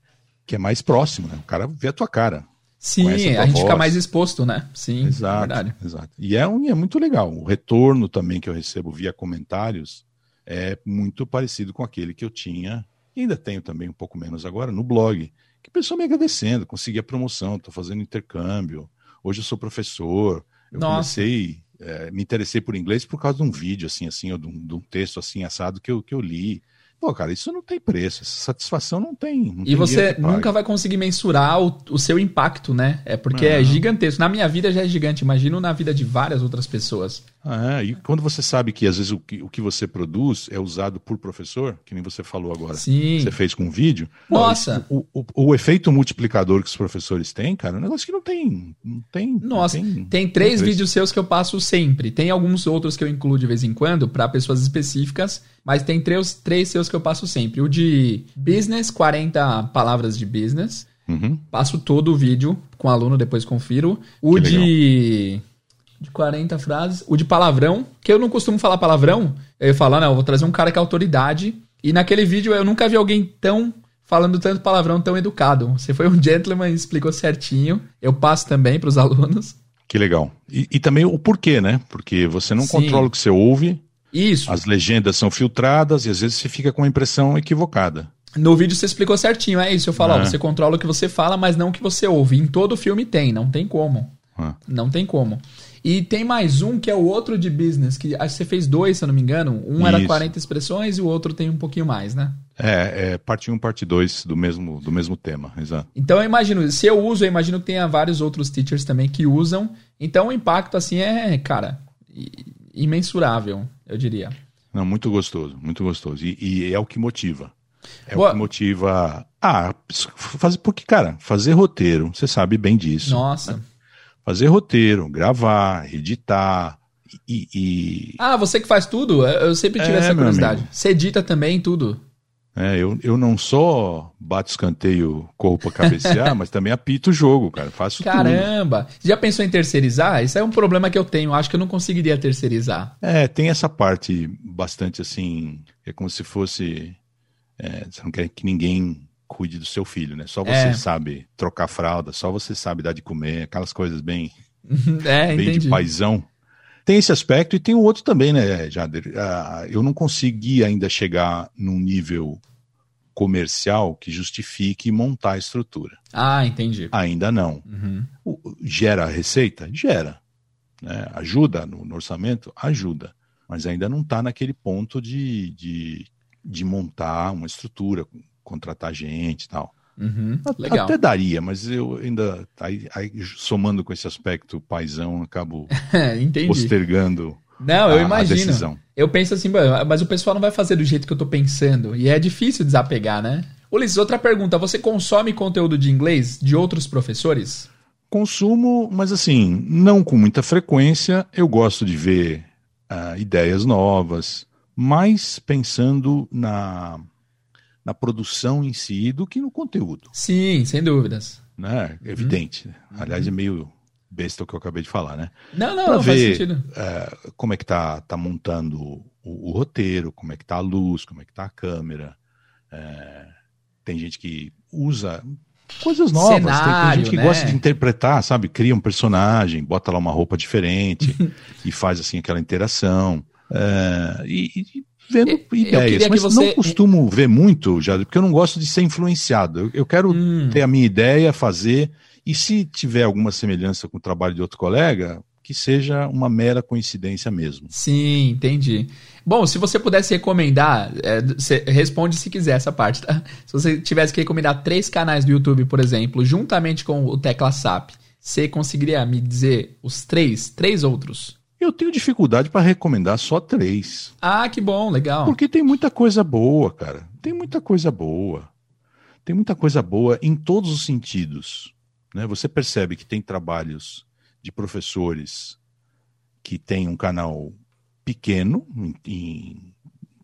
que é mais próximo, né? O cara vê a tua cara. Sim, a gente fica mais exposto, né? Sim, é Exato, verdade. exato. E é, um, é muito legal. O retorno também que eu recebo via comentários é muito parecido com aquele que eu tinha, e ainda tenho também um pouco menos agora, no blog. Que pessoa me agradecendo, consegui a promoção, estou fazendo intercâmbio, hoje eu sou professor. Eu Nossa. comecei, é, me interessei por inglês por causa de um vídeo assim, assim, ou de um, de um texto assim assado que eu, que eu li. Pô, cara, isso não tem preço, essa satisfação não tem. não E tem você nunca vai conseguir mensurar o, o seu impacto, né? É porque é gigantesco. Na minha vida já é gigante, imagino na vida de várias outras pessoas. Ah, e quando você sabe que às vezes o que, o que você produz é usado por professor, que nem você falou agora, Sim. você fez com vídeo. Nossa. o, o, o efeito multiplicador que os professores têm, cara, é um negócio que não tem. Não tem Nossa, não tem três preço. vídeos seus que eu passo sempre. Tem alguns outros que eu incluo de vez em quando para pessoas específicas, mas tem três, três seus que eu passo sempre. O de business, 40 palavras de business. Uhum. Passo todo o vídeo com o aluno, depois confiro. O Que de. De 40 frases. O de palavrão, que eu não costumo falar palavrão. Eu falo, ah, não, eu vou trazer um cara que é autoridade. E naquele vídeo eu nunca vi alguém tão. Falando tanto palavrão, tão educado. Você foi um gentleman e explicou certinho. Eu passo também para os alunos. Que legal. E, e também o porquê, né? Porque você não Sim. controla o que você ouve, Isso. as legendas são filtradas e às vezes você fica com a impressão equivocada. No vídeo você explicou certinho. É isso. Eu falo, ó, É. você controla o que você fala, mas não o que você ouve. Em todo filme tem, não tem como. Ah. Não tem como. E tem mais um que é o outro de business, que acho que você fez dois, se eu não me engano. Um era Isso. 40 expressões e o outro tem um pouquinho mais, né? É, é parte 1, parte 2 do mesmo, do mesmo tema, exato. Então eu imagino, se eu uso, eu imagino que tenha vários outros teachers também que usam. Então o impacto, assim, é, cara, imensurável, eu diria. Não, muito gostoso, muito gostoso. E, e é o que motiva. É Boa. o que motiva. Ah, fazer, porque, cara, fazer roteiro, você sabe bem disso. Nossa. Né? Fazer roteiro, gravar, editar. E, e, Ah, você que faz tudo? Eu sempre tive é, essa curiosidade. Você edita também tudo? É, eu, eu não só bato escanteio, corro pra cabecear, [LAUGHS] mas também apito o jogo, cara. Faço Caramba! tudo. Já pensou em terceirizar? Isso é um problema que eu tenho. Acho que eu não conseguiria terceirizar. É, tem essa parte bastante assim. É como se fosse. É, você não quer que ninguém cuide do seu filho, né? Só você é. sabe trocar fralda, só você sabe dar de comer, aquelas coisas bem, [LAUGHS] é, bem entendi. de paisão. Tem esse aspecto e tem o outro também, né, Jader? Uh, eu não consegui ainda chegar num nível comercial que justifique montar a estrutura. Ah, entendi. Ainda não. Uhum. O, gera receita? Gera. Né? Ajuda no, no, orçamento? Ajuda. Mas ainda não está naquele ponto de, de, de, montar uma estrutura, contratar gente e tal. Uhum. Legal. Até daria, mas eu ainda, aí, aí, somando com esse aspecto paisão, acabo [LAUGHS] postergando não, eu a, imagino. A. Eu penso assim, mas o pessoal não vai fazer do jeito que eu tô pensando. E é difícil desapegar, né? Ulisses, outra pergunta. Você consome conteúdo de inglês de outros professores? Consumo, mas assim, não com muita frequência. Eu gosto de ver uh, ideias novas, mais pensando na, na produção em si do que no conteúdo. Sim, sem dúvidas. Né? Evidente. Uhum. Aliás, é meio besta o que eu acabei de falar, né? Não, não, pra não ver, faz sentido. É, como é que tá, tá montando o, o, roteiro, como é que tá a luz, como é que tá a câmera. É, tem gente que usa coisas novas, Cenário, tem, tem, gente que né? gosta de interpretar, sabe? Cria um personagem, bota lá uma roupa diferente [LAUGHS] e faz assim aquela interação. É, e, e, vendo eu, ideias, eu mas você... não costumo ver muito, já, porque eu não gosto de ser influenciado. Eu, eu quero hum. ter a minha ideia, fazer e se tiver alguma semelhança com o trabalho de outro colega, que seja uma mera coincidência mesmo. Sim, entendi. Bom, se você pudesse recomendar, é, responde se quiser essa parte, tá? Se você tivesse que recomendar três canais do YouTube, por exemplo, juntamente com o Tecla SAP, você conseguiria me dizer os três, três outros? Eu tenho dificuldade para recomendar só três. Ah, que bom, legal. Porque tem muita coisa boa, cara. Tem muita coisa boa. Tem muita coisa boa em todos os sentidos. Né? Você percebe que tem trabalhos de professores que têm um canal pequeno em, em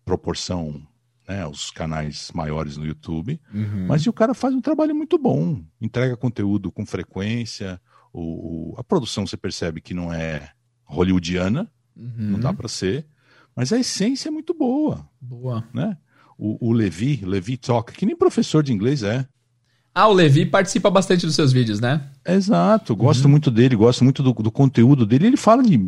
proporção né, aos canais maiores no YouTube, uhum. mas o cara faz um trabalho muito bom, entrega conteúdo com frequência, o, a produção você percebe que não é hollywoodiana, uhum. não dá para ser, mas a essência é muito boa. Boa. Né? O, o Levi, Levi Talk, que nem professor de inglês é, ah, o Levi participa bastante dos seus vídeos, né? Exato, gosto uhum. muito dele, gosto muito do, do, conteúdo dele. Ele fala de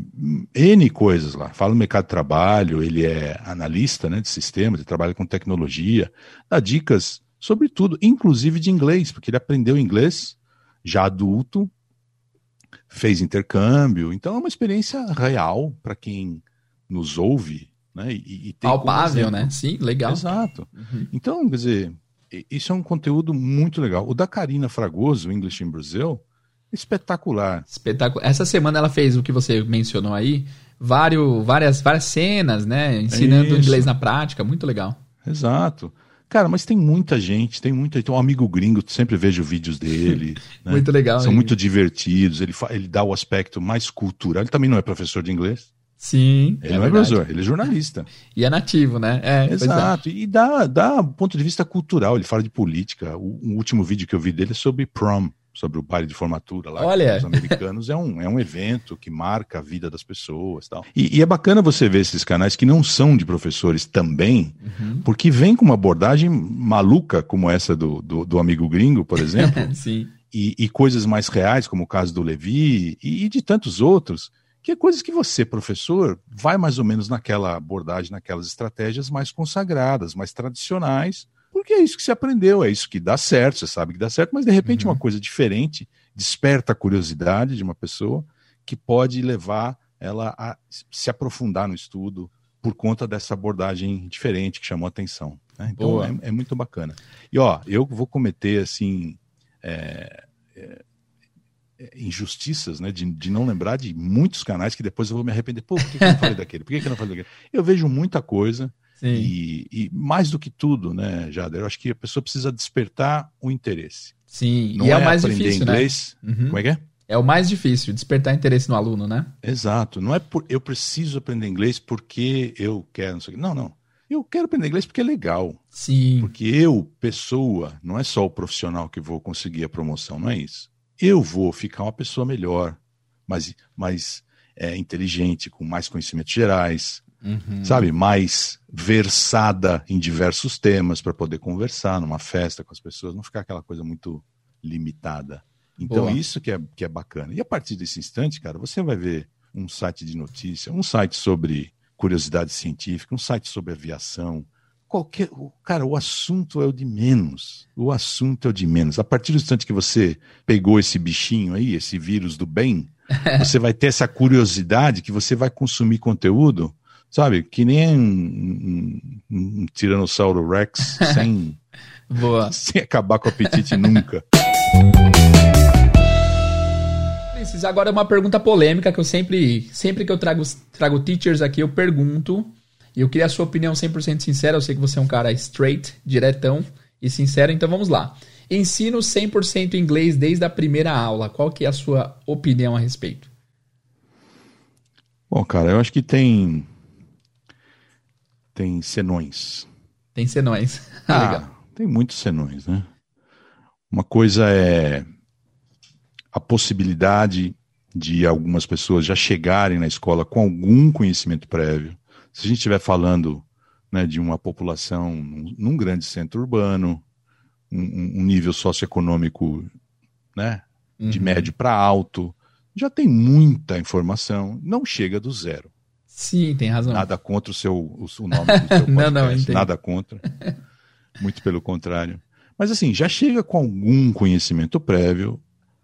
N coisas lá. Fala no mercado de trabalho, ele é analista né, de sistemas, ele trabalha com tecnologia, dá dicas sobre tudo, inclusive de inglês, porque ele aprendeu inglês já adulto, fez intercâmbio. Então é uma experiência real para quem nos ouve. Né, e, e tem Palpável, né? Sim, legal. Exato. Uhum. Então, quer dizer, isso é um conteúdo muito legal. O da Karina Fragoso, English in Brazil, espetacular. Espetacular. Essa semana ela fez o que você mencionou aí, vários, várias, várias cenas, né? Ensinando inglês na prática, muito legal. Exato. Cara, mas tem muita gente, tem muita. Tem um amigo gringo, sempre vejo vídeos dele. [LAUGHS] né? Muito legal. São hein? muito divertidos. Ele, ele dá o aspecto mais cultural. Ele também não é professor de inglês. Sim. Ele é não é professor, ele é jornalista. E é nativo, né? É, é. Exato. É. E dá, dá ponto de vista cultural, ele fala de política. O, o, último vídeo que eu vi dele é sobre prom, sobre o baile de formatura lá Olha. os americanos. é, um, é um evento que marca a vida das pessoas tal. E, e é bacana você ver esses canais que não são de professores também, uhum. porque vem com uma abordagem maluca, como essa do, do, do amigo gringo, por exemplo. [LAUGHS] Sim. E, e, coisas mais reais, como o caso do Levi, e, e de tantos outros que é coisas que você, professor, vai mais ou menos naquela abordagem, naquelas estratégias mais consagradas, mais tradicionais, porque é isso que você aprendeu, é isso que dá certo, você sabe que dá certo, mas de repente uhum. uma coisa diferente desperta a curiosidade de uma pessoa que pode levar ela a se aprofundar no estudo por conta dessa abordagem diferente que chamou a atenção. Né? Então é, é, muito bacana. E ó, eu vou cometer assim. É, é, é, injustiças, né? De, de não lembrar de muitos canais que depois eu vou me arrepender. Pô, por que, que eu não falei [LAUGHS] daquele? Por que, que eu não falei daquele? Eu vejo muita coisa. E, e, mais do que tudo, né, Jader? Eu acho que a pessoa precisa despertar o interesse. Sim, não e é, é o mais aprender difícil, inglês. né? Uhum. Como é que é? É o mais difícil, despertar interesse no aluno, né? Exato. Não é por eu preciso aprender inglês porque eu quero, não sei o quê. Não, não. Eu quero aprender inglês porque é legal. Sim. Porque eu, pessoa, não é só o profissional que vou conseguir a promoção, não é isso. Eu vou ficar uma pessoa melhor, mais, mais é, inteligente, com mais conhecimentos gerais, Uhum. sabe? Mais versada em diversos temas para poder conversar numa festa com as pessoas, não ficar aquela coisa muito limitada. Então, Boa. isso que é, que é bacana. E a partir desse instante, cara, você vai ver um site de notícia, um site sobre curiosidade científica, um site sobre aviação. Qualquer. Cara, o assunto é o de menos. O assunto é o de menos. A partir do instante que você pegou esse bichinho aí, esse vírus do bem, [LAUGHS] você vai ter essa curiosidade que você vai consumir conteúdo, sabe? Que nem um, um, um Tiranossauro Rex [LAUGHS] sem, Boa. [LAUGHS] sem acabar com o apetite nunca. Agora uma pergunta polêmica que eu sempre, sempre que eu trago, trago teachers aqui, eu pergunto. E eu queria a sua opinião 100% sincera. Eu sei que você é um cara straight, diretão e sincero, então vamos lá. Ensino 100% inglês desde a primeira aula. Qual que é a sua opinião a respeito? Bom, cara, eu acho que tem. Tem senões. Tem senões. [LAUGHS] Ah, legal. tem muitos senões, né? Uma coisa é a possibilidade de algumas pessoas já chegarem na escola com algum conhecimento prévio. Se a gente estiver falando né, de uma população num, num grande centro urbano, um, um- nível socioeconômico né, de Uhum. médio para alto, já tem muita informação, não chega do zero. Sim, tem razão. Nada contra o seu o, o nome do seu podcast, [LAUGHS] Não, não, nada contra. Muito pelo contrário. Mas assim, já chega com algum conhecimento prévio.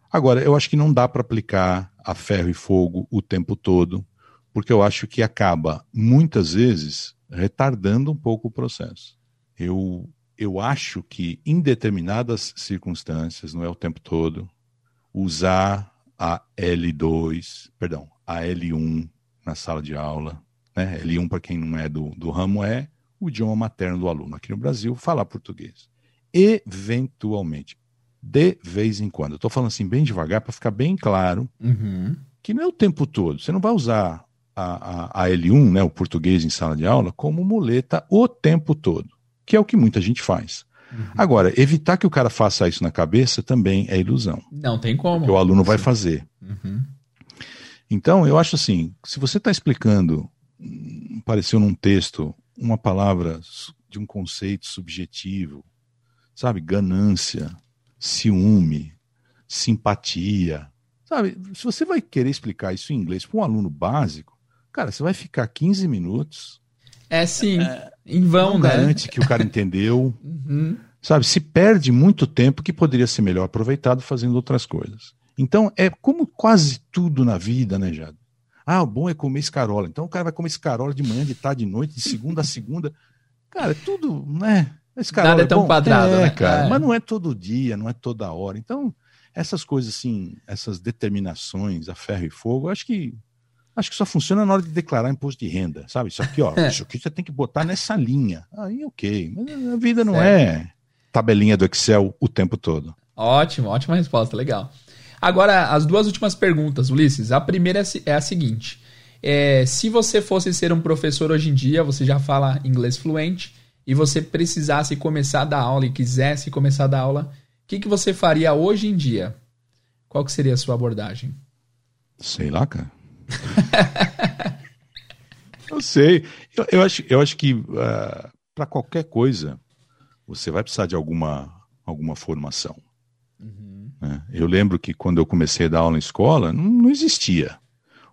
Agora, eu acho que não dá para aplicar a ferro e fogo o tempo todo, porque eu acho que acaba muitas vezes retardando um pouco o processo. Eu eu acho que em determinadas circunstâncias, não é o tempo todo, usar a L2, perdão, a L1 na sala de aula, né? L1 para quem não é do, do ramo é o idioma materno do aluno aqui no Brasil, falar português. Eventualmente, de vez em quando, estou falando assim bem devagar para ficar bem claro Uhum. que não é o tempo todo. Você não vai usar a, a, a L1, né, o português em sala de aula, como muleta o tempo todo, que é o que muita gente faz. Uhum. Agora, evitar que o cara faça isso na cabeça também é ilusão, Não tem como. o aluno vai fazer. Uhum. Então, eu acho assim, se você está explicando, apareceu num texto, uma palavra de um conceito subjetivo, sabe, ganância, ciúme, simpatia, sabe, se você vai querer explicar isso em inglês para um aluno básico, cara, você vai ficar 15 minutos, É sim, em vão, não né? garante que o cara entendeu, [LAUGHS] Uhum. sabe, se perde muito tempo que poderia ser melhor aproveitado fazendo outras coisas. Então, é como quase tudo na vida, né, Jado? Ah, o bom é comer escarola. Então, o cara vai comer escarola de manhã, de tarde, de noite, de segunda a segunda. Cara, é tudo, né? Escarola Nada é tão bom? quadrado, é, né? cara, É. mas não é todo dia, não é toda hora. Então, essas coisas assim, essas determinações a ferro e fogo, acho que acho que só funciona na hora de declarar imposto de renda, sabe? Isso aqui, ó, [LAUGHS] É. isso aqui você tem que botar nessa linha. Aí, ok. Mas a vida não é tabelinha do Excel o tempo todo. Ótimo, ótima resposta, legal. Agora, as duas últimas perguntas, Ulisses. A primeira é a é a seguinte: É, se você fosse ser um professor hoje em dia, você já fala inglês fluente, e você precisasse começar a dar aula e quisesse começar a dar aula, o que, que você faria hoje em dia? Qual que seria a sua abordagem? Sei lá, cara. [LAUGHS] eu sei. Eu, eu acho, eu acho que para qualquer coisa você vai precisar de alguma, alguma formação. Né? Eu lembro que quando eu comecei a dar aula em escola, não, não existia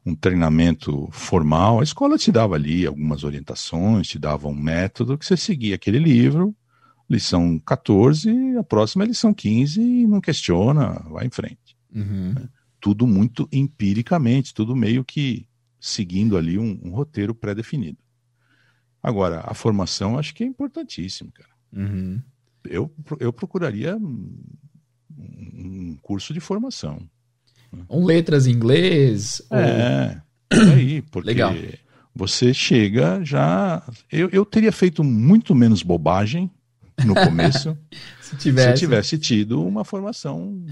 um treinamento formal. A escola te dava ali algumas orientações, te dava um método que você seguia aquele livro, lição 14, a próxima é lição 15 e não questiona, vai em frente Uhum. tudo muito empiricamente, tudo meio que seguindo ali um, um roteiro pré-definido. Agora, a formação acho que é importantíssimo, cara. Uhum. Eu, eu procuraria um, curso de formação. Um letras em inglês? É, ou... aí, porque Legal. você chega já. Eu, eu teria feito muito menos bobagem no começo [LAUGHS] se, tivesse... se tivesse tido uma formação.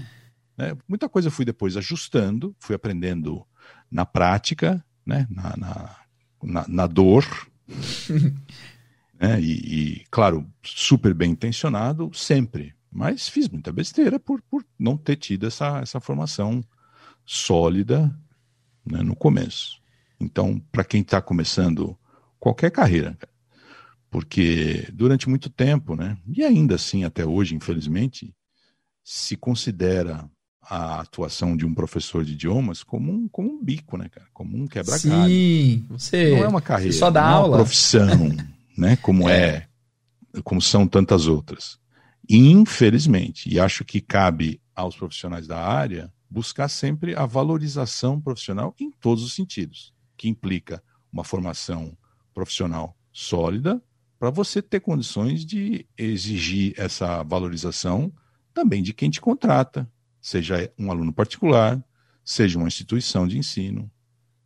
Né? Muita coisa eu fui depois ajustando, fui aprendendo na prática, né? na, na, na, na dor. [LAUGHS] né? E, e, claro, super bem intencionado, sempre. Mas fiz muita besteira por, por não ter tido essa, essa formação sólida né, no começo. Então, para quem está começando qualquer carreira, porque durante muito tempo, né, e ainda assim até hoje, infelizmente, se considera a atuação de um professor de idiomas como um, como um bico, né, cara? Como um quebra-galho. Sim, você não é uma carreira, só dá não aula. é uma profissão, né? Como é. é, como são tantas outras. Infelizmente, e acho que cabe aos profissionais da área buscar sempre a valorização profissional em todos os sentidos, que implica uma formação profissional sólida para você ter condições de exigir essa valorização também de quem te contrata, seja um aluno particular, seja uma instituição de ensino.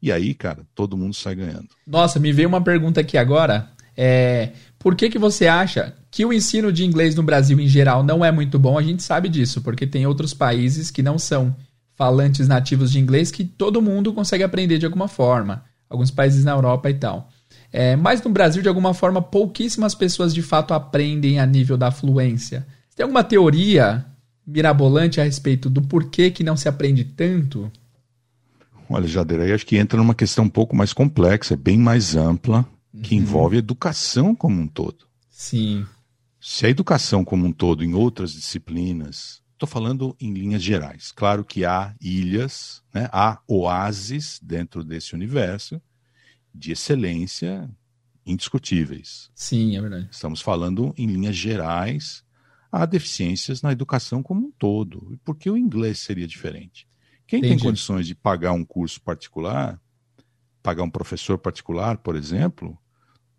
E aí, cara, todo mundo sai ganhando. Nossa, me veio uma pergunta aqui agora. É, por que, que você acha que o ensino de inglês no Brasil em geral não é muito bom? A gente sabe disso, porque tem outros países que não são falantes nativos de inglês que todo mundo consegue aprender de alguma forma. Alguns países na Europa e tal. É, mas no Brasil, de alguma forma, pouquíssimas pessoas de fato aprendem a nível da fluência. Tem alguma teoria mirabolante a respeito do porquê que não se aprende tanto? Olha, Jadeira, aí acho que entra numa questão um pouco mais complexa, bem mais ampla, que uhum. envolve a educação como um todo. Sim. Se a educação como um todo, em outras disciplinas, estou falando em linhas gerais. Claro que há ilhas, né, há oásis dentro desse universo de excelência indiscutíveis. Sim, é verdade. Estamos falando em linhas gerais, há deficiências na educação como um todo. Por que o inglês seria diferente? Quem Entendi. tem condições de pagar um curso particular, pagar um professor particular, por exemplo,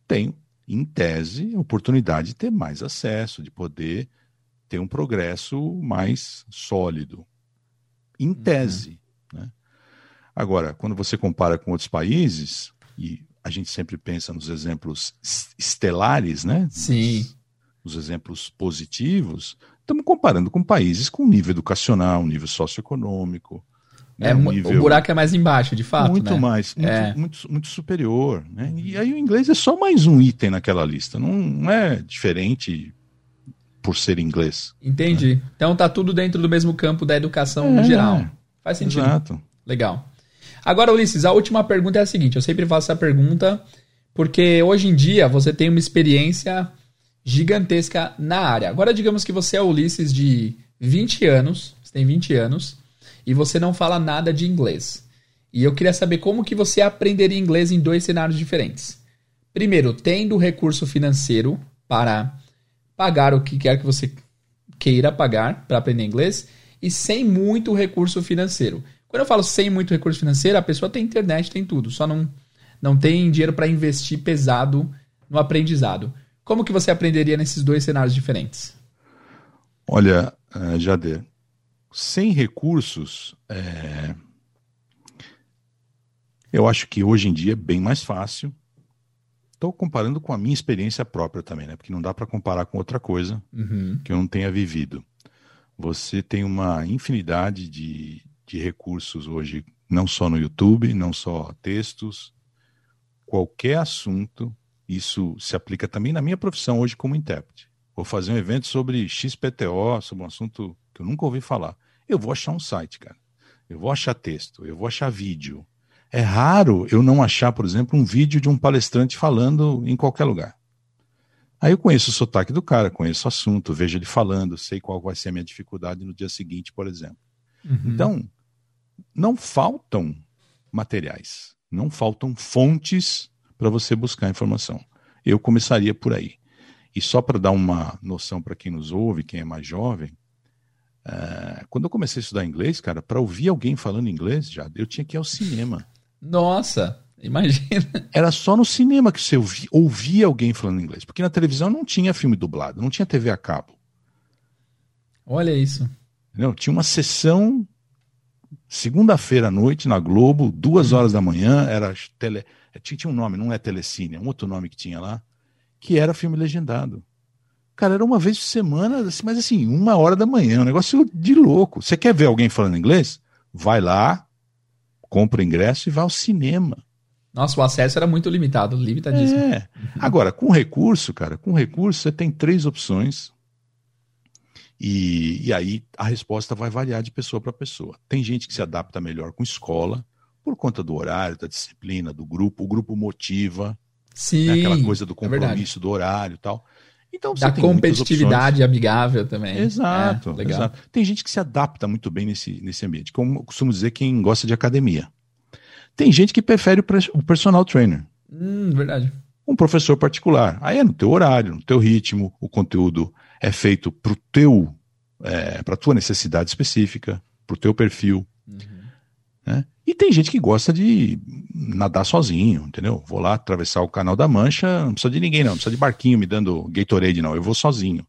tem, em tese, oportunidade de ter mais acesso, de poder ter um progresso mais sólido. Em uhum. tese. Uhum. Né? Agora, quando você compara com outros países, e a gente sempre pensa nos exemplos estelares, né? Sim. Os, os exemplos positivos, estamos comparando com países com nível educacional, nível socioeconômico. É, um nível... O buraco é mais embaixo, de fato. Muito né? mais, muito, é. muito, muito, superior. Né? E aí o inglês é só mais um item naquela lista, não, não é diferente por ser inglês. Entendi. Né? Então tá tudo dentro do mesmo campo da educação é, no geral. Faz sentido. Exato. Legal. Agora, Ulisses, a última pergunta é a seguinte: eu sempre faço essa pergunta porque hoje em dia você tem uma experiência gigantesca na área. Agora, digamos que você é Ulisses de 20 anos, você tem 20 anos, e você não fala nada de inglês. E eu queria saber como que você aprenderia inglês em dois cenários diferentes. Primeiro, tendo recurso financeiro para pagar o que quer que você queira pagar para aprender inglês, e sem muito recurso financeiro. Quando eu falo sem muito recurso financeiro, a pessoa tem internet, tem tudo, só não, não tem dinheiro para investir pesado no aprendizado. Como que você aprenderia nesses dois cenários diferentes? Olha, uh, Jader, sem recursos, é... eu acho que hoje em dia é bem mais fácil. Estou comparando com a minha experiência própria também, né? Porque não dá para comparar com outra coisa uhum. que eu não tenha vivido. Você tem uma infinidade de, de recursos hoje, não só no YouTube, não só textos, qualquer assunto, isso se aplica também na minha profissão hoje como intérprete. Vou fazer um evento sobre XPTO, sobre um assunto que eu nunca ouvi falar. Eu vou achar um site, cara. Eu vou achar texto, eu vou achar vídeo. É raro eu não achar, por exemplo, um vídeo de um palestrante falando em qualquer lugar. Aí eu conheço o sotaque do cara, conheço o assunto, vejo ele falando, sei qual vai ser a minha dificuldade no dia seguinte, por exemplo. Uhum. Então, não faltam materiais, não faltam fontes para você buscar informação. Eu começaria por aí. E só para dar uma noção para quem nos ouve, quem é mais jovem, uh, quando eu comecei a estudar inglês, cara, para ouvir alguém falando inglês, já eu tinha que ir ao cinema. Nossa, [LAUGHS] imagina. Era só no cinema que você ouvia, ouvia alguém falando inglês, porque na televisão não tinha filme dublado, não tinha TV a cabo. Olha isso. Não, tinha uma sessão Segunda-feira à noite, na Globo, duas horas da manhã, era tele. Tinha, tinha um nome, não é Telecine, é um outro nome que tinha lá, que era filme legendado. Cara, era uma vez por semana, assim, mas assim, uma hora da manhã, um negócio de louco. Você quer ver alguém falando inglês? Vai lá, compra o ingresso e vai ao cinema. Nossa, o acesso era muito limitado, limitadíssimo. É. [LAUGHS] Agora, com recurso, cara, com recurso você tem três opções e, e aí a resposta vai variar de pessoa para pessoa. Tem gente que se adapta melhor com escola, por conta do horário, da disciplina, do grupo. O grupo motiva. Sim. Né, aquela coisa do é compromisso, é do horário e tal. Então, da competitividade amigável também. Exato, é, legal. exato. Tem gente que se adapta muito bem nesse, nesse ambiente. Como eu costumo dizer, quem gosta de academia. Tem gente que prefere o personal trainer. Hum, verdade. Um professor particular. Aí é no teu horário, no teu ritmo, o conteúdo é feito para teu, é, para tua necessidade específica, para o teu perfil. Uhum. Né? E tem gente que gosta de nadar sozinho, entendeu? Vou lá atravessar o canal da Mancha, não precisa de ninguém, não, não precisa de barquinho me dando Gatorade, não. Eu vou sozinho.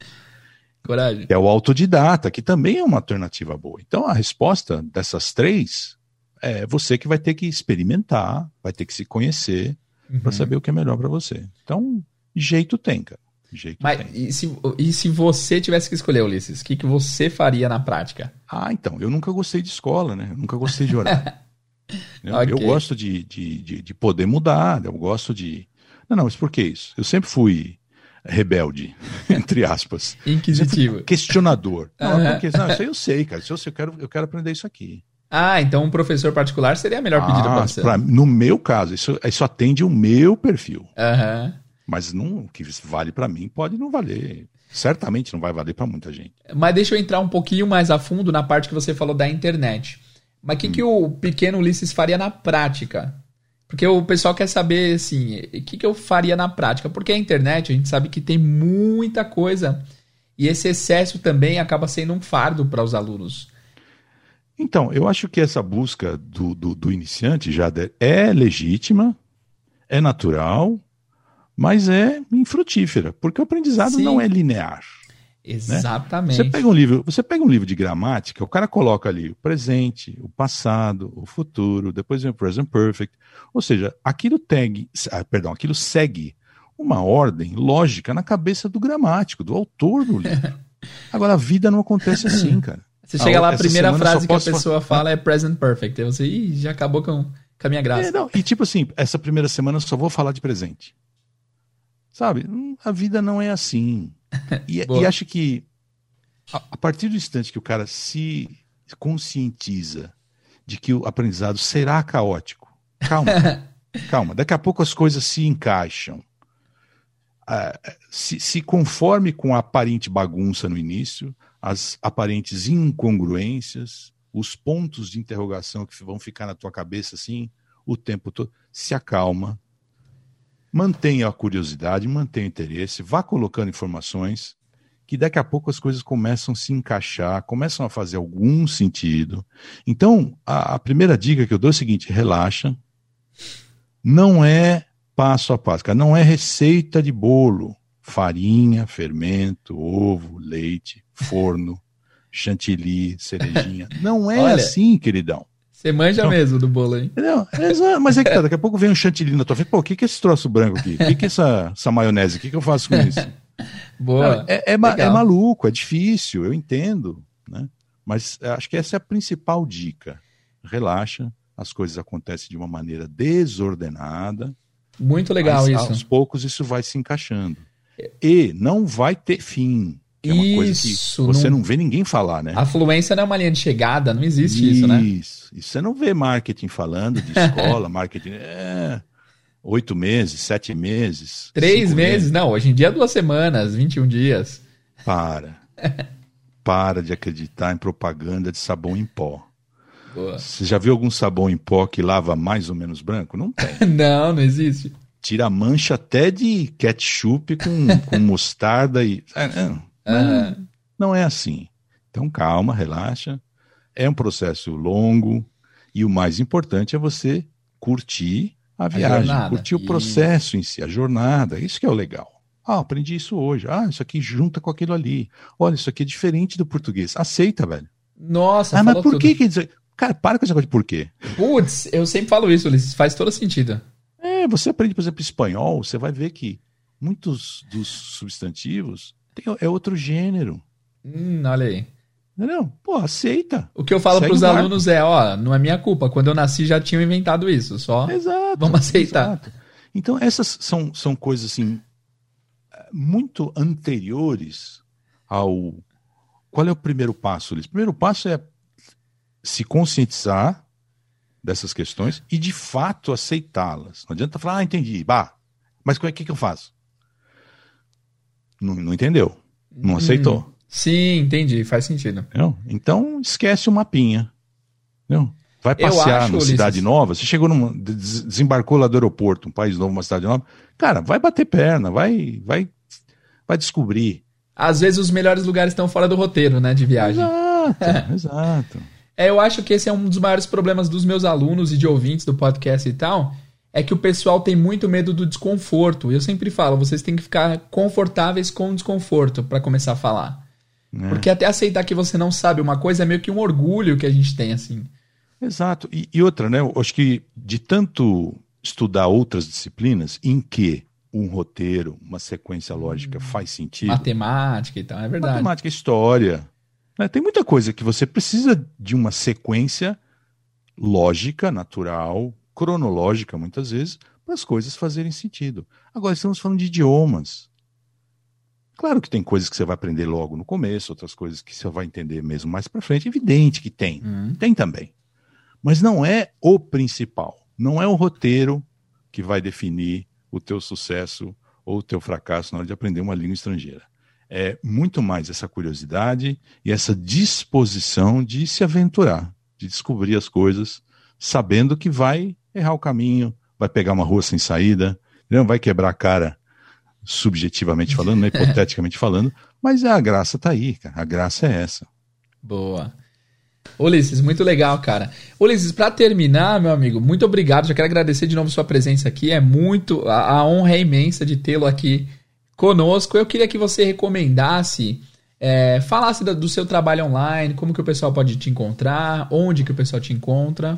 Coragem. É o autodidata, que também é uma alternativa boa. Então a resposta dessas três é você que vai ter que experimentar, vai ter que se conhecer uhum. para saber o que é melhor para você. Então, jeito tem, cara jeito Mas e se, e se você tivesse que escolher, Ulisses, o que, que você faria na prática? Ah, então, eu nunca gostei de escola, né? Eu nunca gostei de horário. [LAUGHS] eu, okay. eu, gosto de, de, de, de, poder mudar, eu gosto de. Não, não, mas por que isso? Eu sempre fui rebelde, [LAUGHS] entre aspas. Inquisitivo. Questionador. [LAUGHS] Não, uhum. porque, não, isso aí eu sei, cara. Isso eu, sei, eu, quero, eu quero aprender isso aqui. Ah, então um professor particular seria a melhor ah, pedida para você. Pra, no meu caso, isso, isso atende o meu perfil. Uhum. Mas não, o que vale para mim pode não valer. Certamente não vai valer para muita gente. Mas deixa eu entrar um pouquinho mais a fundo na parte que você falou da internet. Mas o que, hum. que o pequeno Ulisses faria na prática? Porque o pessoal quer saber, assim, o que, que eu faria na prática? Porque a internet, a gente sabe que tem muita coisa e esse excesso também acaba sendo um fardo para os alunos. Então, eu acho que essa busca do, do, do iniciante já é legítima, é natural, mas é infrutífera, porque o aprendizado Sim. não é linear. Né? Exatamente. Né? Você pega um livro, você pega um livro de gramática, o cara coloca ali o presente, o passado, o futuro, depois vem o present perfect, ou seja, aquilo tag, ah, perdão, aquilo segue uma ordem lógica na cabeça do gramático, do autor do livro. [LAUGHS] Agora a vida não acontece assim, cara. Você chega lá, a primeira frase que a pessoa fala é present perfect. Aí você, Ih, já acabou com, com a minha graça. É, não, e tipo assim, essa primeira semana eu só vou falar de presente. Sabe? A vida não é assim. [LAUGHS] E, e acho que a, a, partir do instante que o cara se conscientiza de que o aprendizado será caótico, calma, [LAUGHS] calma, daqui a pouco as coisas se encaixam. Uh, se, se conforme com a aparente bagunça no início, as aparentes incongruências, os pontos de interrogação que vão ficar na tua cabeça assim o tempo todo, se acalma, mantenha a curiosidade, mantenha o interesse, vá colocando informações, que daqui a pouco as coisas começam a se encaixar, começam a fazer algum sentido. Então, a, a primeira dica que eu dou é o seguinte: relaxa. Não é passo a passo, cara, não é receita de bolo. Farinha, fermento, ovo, leite, forno, [LAUGHS] chantilly, cerejinha. Não é Olha, assim, queridão. Você manja então, mesmo do bolo, hein? Não, é, mas é que tá, daqui a pouco vem um chantilly na tua frente. Pô, o que, que é esse troço branco aqui? O que, que é essa, essa maionese? O que, que eu faço com isso? [LAUGHS] Boa. Não, é, é, é, maluco, é difícil, eu entendo. Né? Mas acho que essa é a principal dica. Relaxa, as coisas acontecem de uma maneira desordenada. Muito legal isso. Aos poucos isso vai se encaixando. E não vai ter fim. É uma isso, coisa que você não... não... vê ninguém falar, né? A fluência não é uma linha de chegada, não existe isso, isso né? Isso. E você não vê marketing falando de escola, [LAUGHS] marketing. É, oito meses, sete meses. Três meses? meses? Não, hoje em dia é duas semanas, 21 dias. Para. [LAUGHS] Para de acreditar em propaganda de sabão em pó. Boa. Você já viu algum sabão em pó que lava mais ou menos branco? Não tem. [LAUGHS] não, não existe. Tira mancha até de ketchup com, com mostarda e. É, não, Uhum. Não é assim. Então, calma, relaxa. É um processo longo e o mais importante é você curtir a viagem, a curtir o processo em si, a jornada. Isso que é o legal. Ah, aprendi isso hoje. Ah, isso aqui junta com aquilo ali. Olha, isso aqui é diferente do português. Aceita, velho. Nossa, ah, mas por tudo. que que dizer? Cara, para com essa coisa de porquê. Putz, eu sempre falo isso, Ulisses, faz todo sentido. É, você aprende, por exemplo, espanhol, você vai ver que muitos dos substantivos tem, é outro gênero. Hum, olha aí. Não, pô, aceita. O que eu falo para os alunos é, ó, não é minha culpa. Quando eu nasci já tinham inventado isso, só exato, vamos aceitar. Exato. Então essas são, são coisas assim muito anteriores ao qual é o primeiro passo, Liz? O primeiro passo é se conscientizar dessas questões e de fato aceitá-las. Não adianta falar, ah, entendi, bah, mas o que, que eu faço? Não, não entendeu, não hum. aceitou. Sim, entendi, faz sentido. Entendeu? Então esquece o mapinha. Entendeu? Vai passear numa cidade nova, você chegou numa. desembarcou lá do aeroporto, um país novo, uma cidade nova. Cara, vai bater perna, vai, vai, vai descobrir. Às vezes os melhores lugares estão fora do roteiro, né, de viagem. Exato, [LAUGHS] exato. É, eu acho que esse é um dos maiores problemas dos meus alunos e de ouvintes do podcast e tal, é que o pessoal tem muito medo do desconforto. Eu sempre falo, vocês têm que ficar confortáveis com o desconforto para começar a falar. É. Porque até aceitar que você não sabe uma coisa é meio que um orgulho que a gente tem, assim. Exato. E, e outra, né? Eu acho que de tanto estudar outras disciplinas em que um roteiro, uma sequência lógica hum. faz sentido. Matemática e tal, é verdade. Matemática, história. Né? Tem muita coisa que você precisa de uma sequência lógica, natural, cronológica, muitas vezes, para as coisas fazerem sentido. Agora, estamos falando de idiomas. Claro que tem coisas que você vai aprender logo no começo, outras coisas que você vai entender mesmo mais para frente. Evidente que tem. Uhum. Tem também. Mas não é o principal. Não é o roteiro que vai definir o teu sucesso ou o teu fracasso na hora de aprender uma língua estrangeira. É muito mais essa curiosidade e essa disposição de se aventurar, de descobrir as coisas, sabendo que vai errar o caminho, vai pegar uma rua sem saída, não vai quebrar a cara subjetivamente falando, né, [LAUGHS] hipoteticamente falando, mas a graça tá aí, cara. A graça é essa. Boa. Ulisses, muito legal, cara. Ulisses, para terminar, meu amigo, muito obrigado. Já quero agradecer de novo sua presença aqui. É muito. A, a honra é imensa de tê-lo aqui conosco. Eu queria que você recomendasse, é, falasse do, do seu trabalho online, como que o pessoal pode te encontrar, onde que o pessoal te encontra.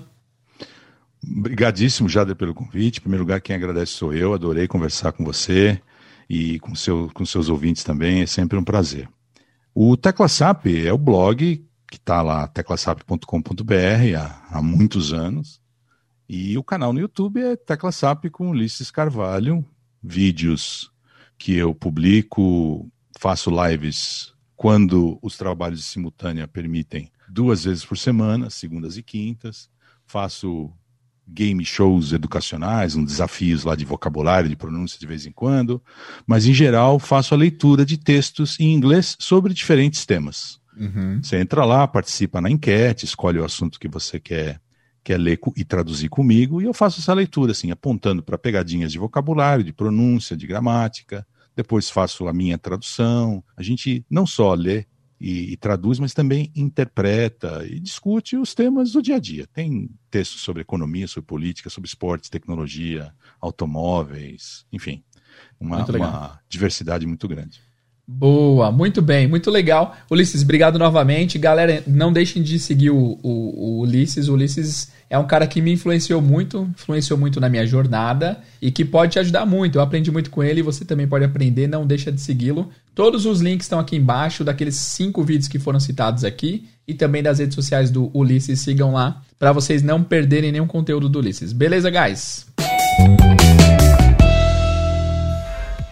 Obrigadíssimo, Jader, pelo convite. Em primeiro lugar, quem agradece sou eu. Adorei conversar com você e com, seu, com seus ouvintes também, é sempre um prazer. O TeclaSap é o blog que está lá, teclasap.com.br há, há muitos anos, e o canal no YouTube é TeclaSap com Ulisses Carvalho, vídeos que eu publico, faço lives quando os trabalhos de simultânea permitem, duas vezes por semana, segundas e quintas, faço game shows educacionais, uns desafios lá de vocabulário, de pronúncia de vez em quando, mas em geral faço a leitura de textos em inglês sobre diferentes temas. Uhum. Você entra lá, participa na enquete, escolhe o assunto que você quer, quer ler e traduzir comigo, e eu faço essa leitura, assim, apontando para pegadinhas de vocabulário, de pronúncia, de gramática. Depois faço a minha tradução. A gente não só lê e, e, traduz, mas também interpreta e discute os temas do dia a dia. Tem textos sobre economia, sobre política, sobre esportes, tecnologia, automóveis, enfim, uma, uma diversidade muito grande. Boa, muito bem, muito legal. Ulisses, obrigado novamente. Galera, não deixem de seguir o, o, o, Ulisses. O Ulisses é um cara que me influenciou muito, influenciou muito na minha jornada e que pode te ajudar muito. Eu aprendi muito com ele e você também pode aprender, não deixa de segui-lo. Todos os links estão aqui embaixo daqueles cinco vídeos que foram citados aqui e também das redes sociais do Ulisses. Sigam lá para vocês não perderem nenhum conteúdo do Ulisses. Beleza, guys?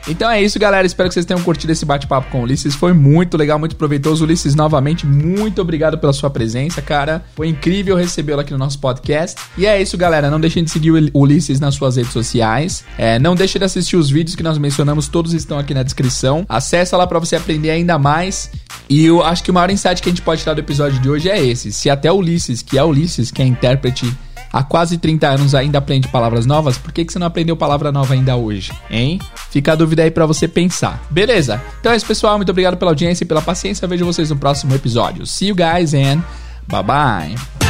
Então é isso, galera. Espero que vocês tenham curtido esse bate-papo com o Ulisses. Foi muito legal, muito proveitoso. Ulisses, novamente, muito obrigado pela sua presença, cara. Foi incrível recebê-lo aqui no nosso podcast. E é isso, galera. Não deixem de seguir o Ulisses nas suas redes sociais. É, não deixe de assistir os vídeos que nós mencionamos, todos estão aqui na descrição. Acesse lá para você aprender ainda mais. E eu acho que o maior insight que a gente pode tirar do episódio de hoje é esse. Se até Ulisses, que é Ulisses, que é intérprete há quase 30 anos ainda aprende palavras novas, por que, que você não aprendeu palavra nova ainda hoje? Hein? Fica a dúvida aí para você pensar. Beleza? Então é isso, pessoal. Muito obrigado pela audiência e pela paciência. Vejo vocês no próximo episódio. See you guys and bye bye.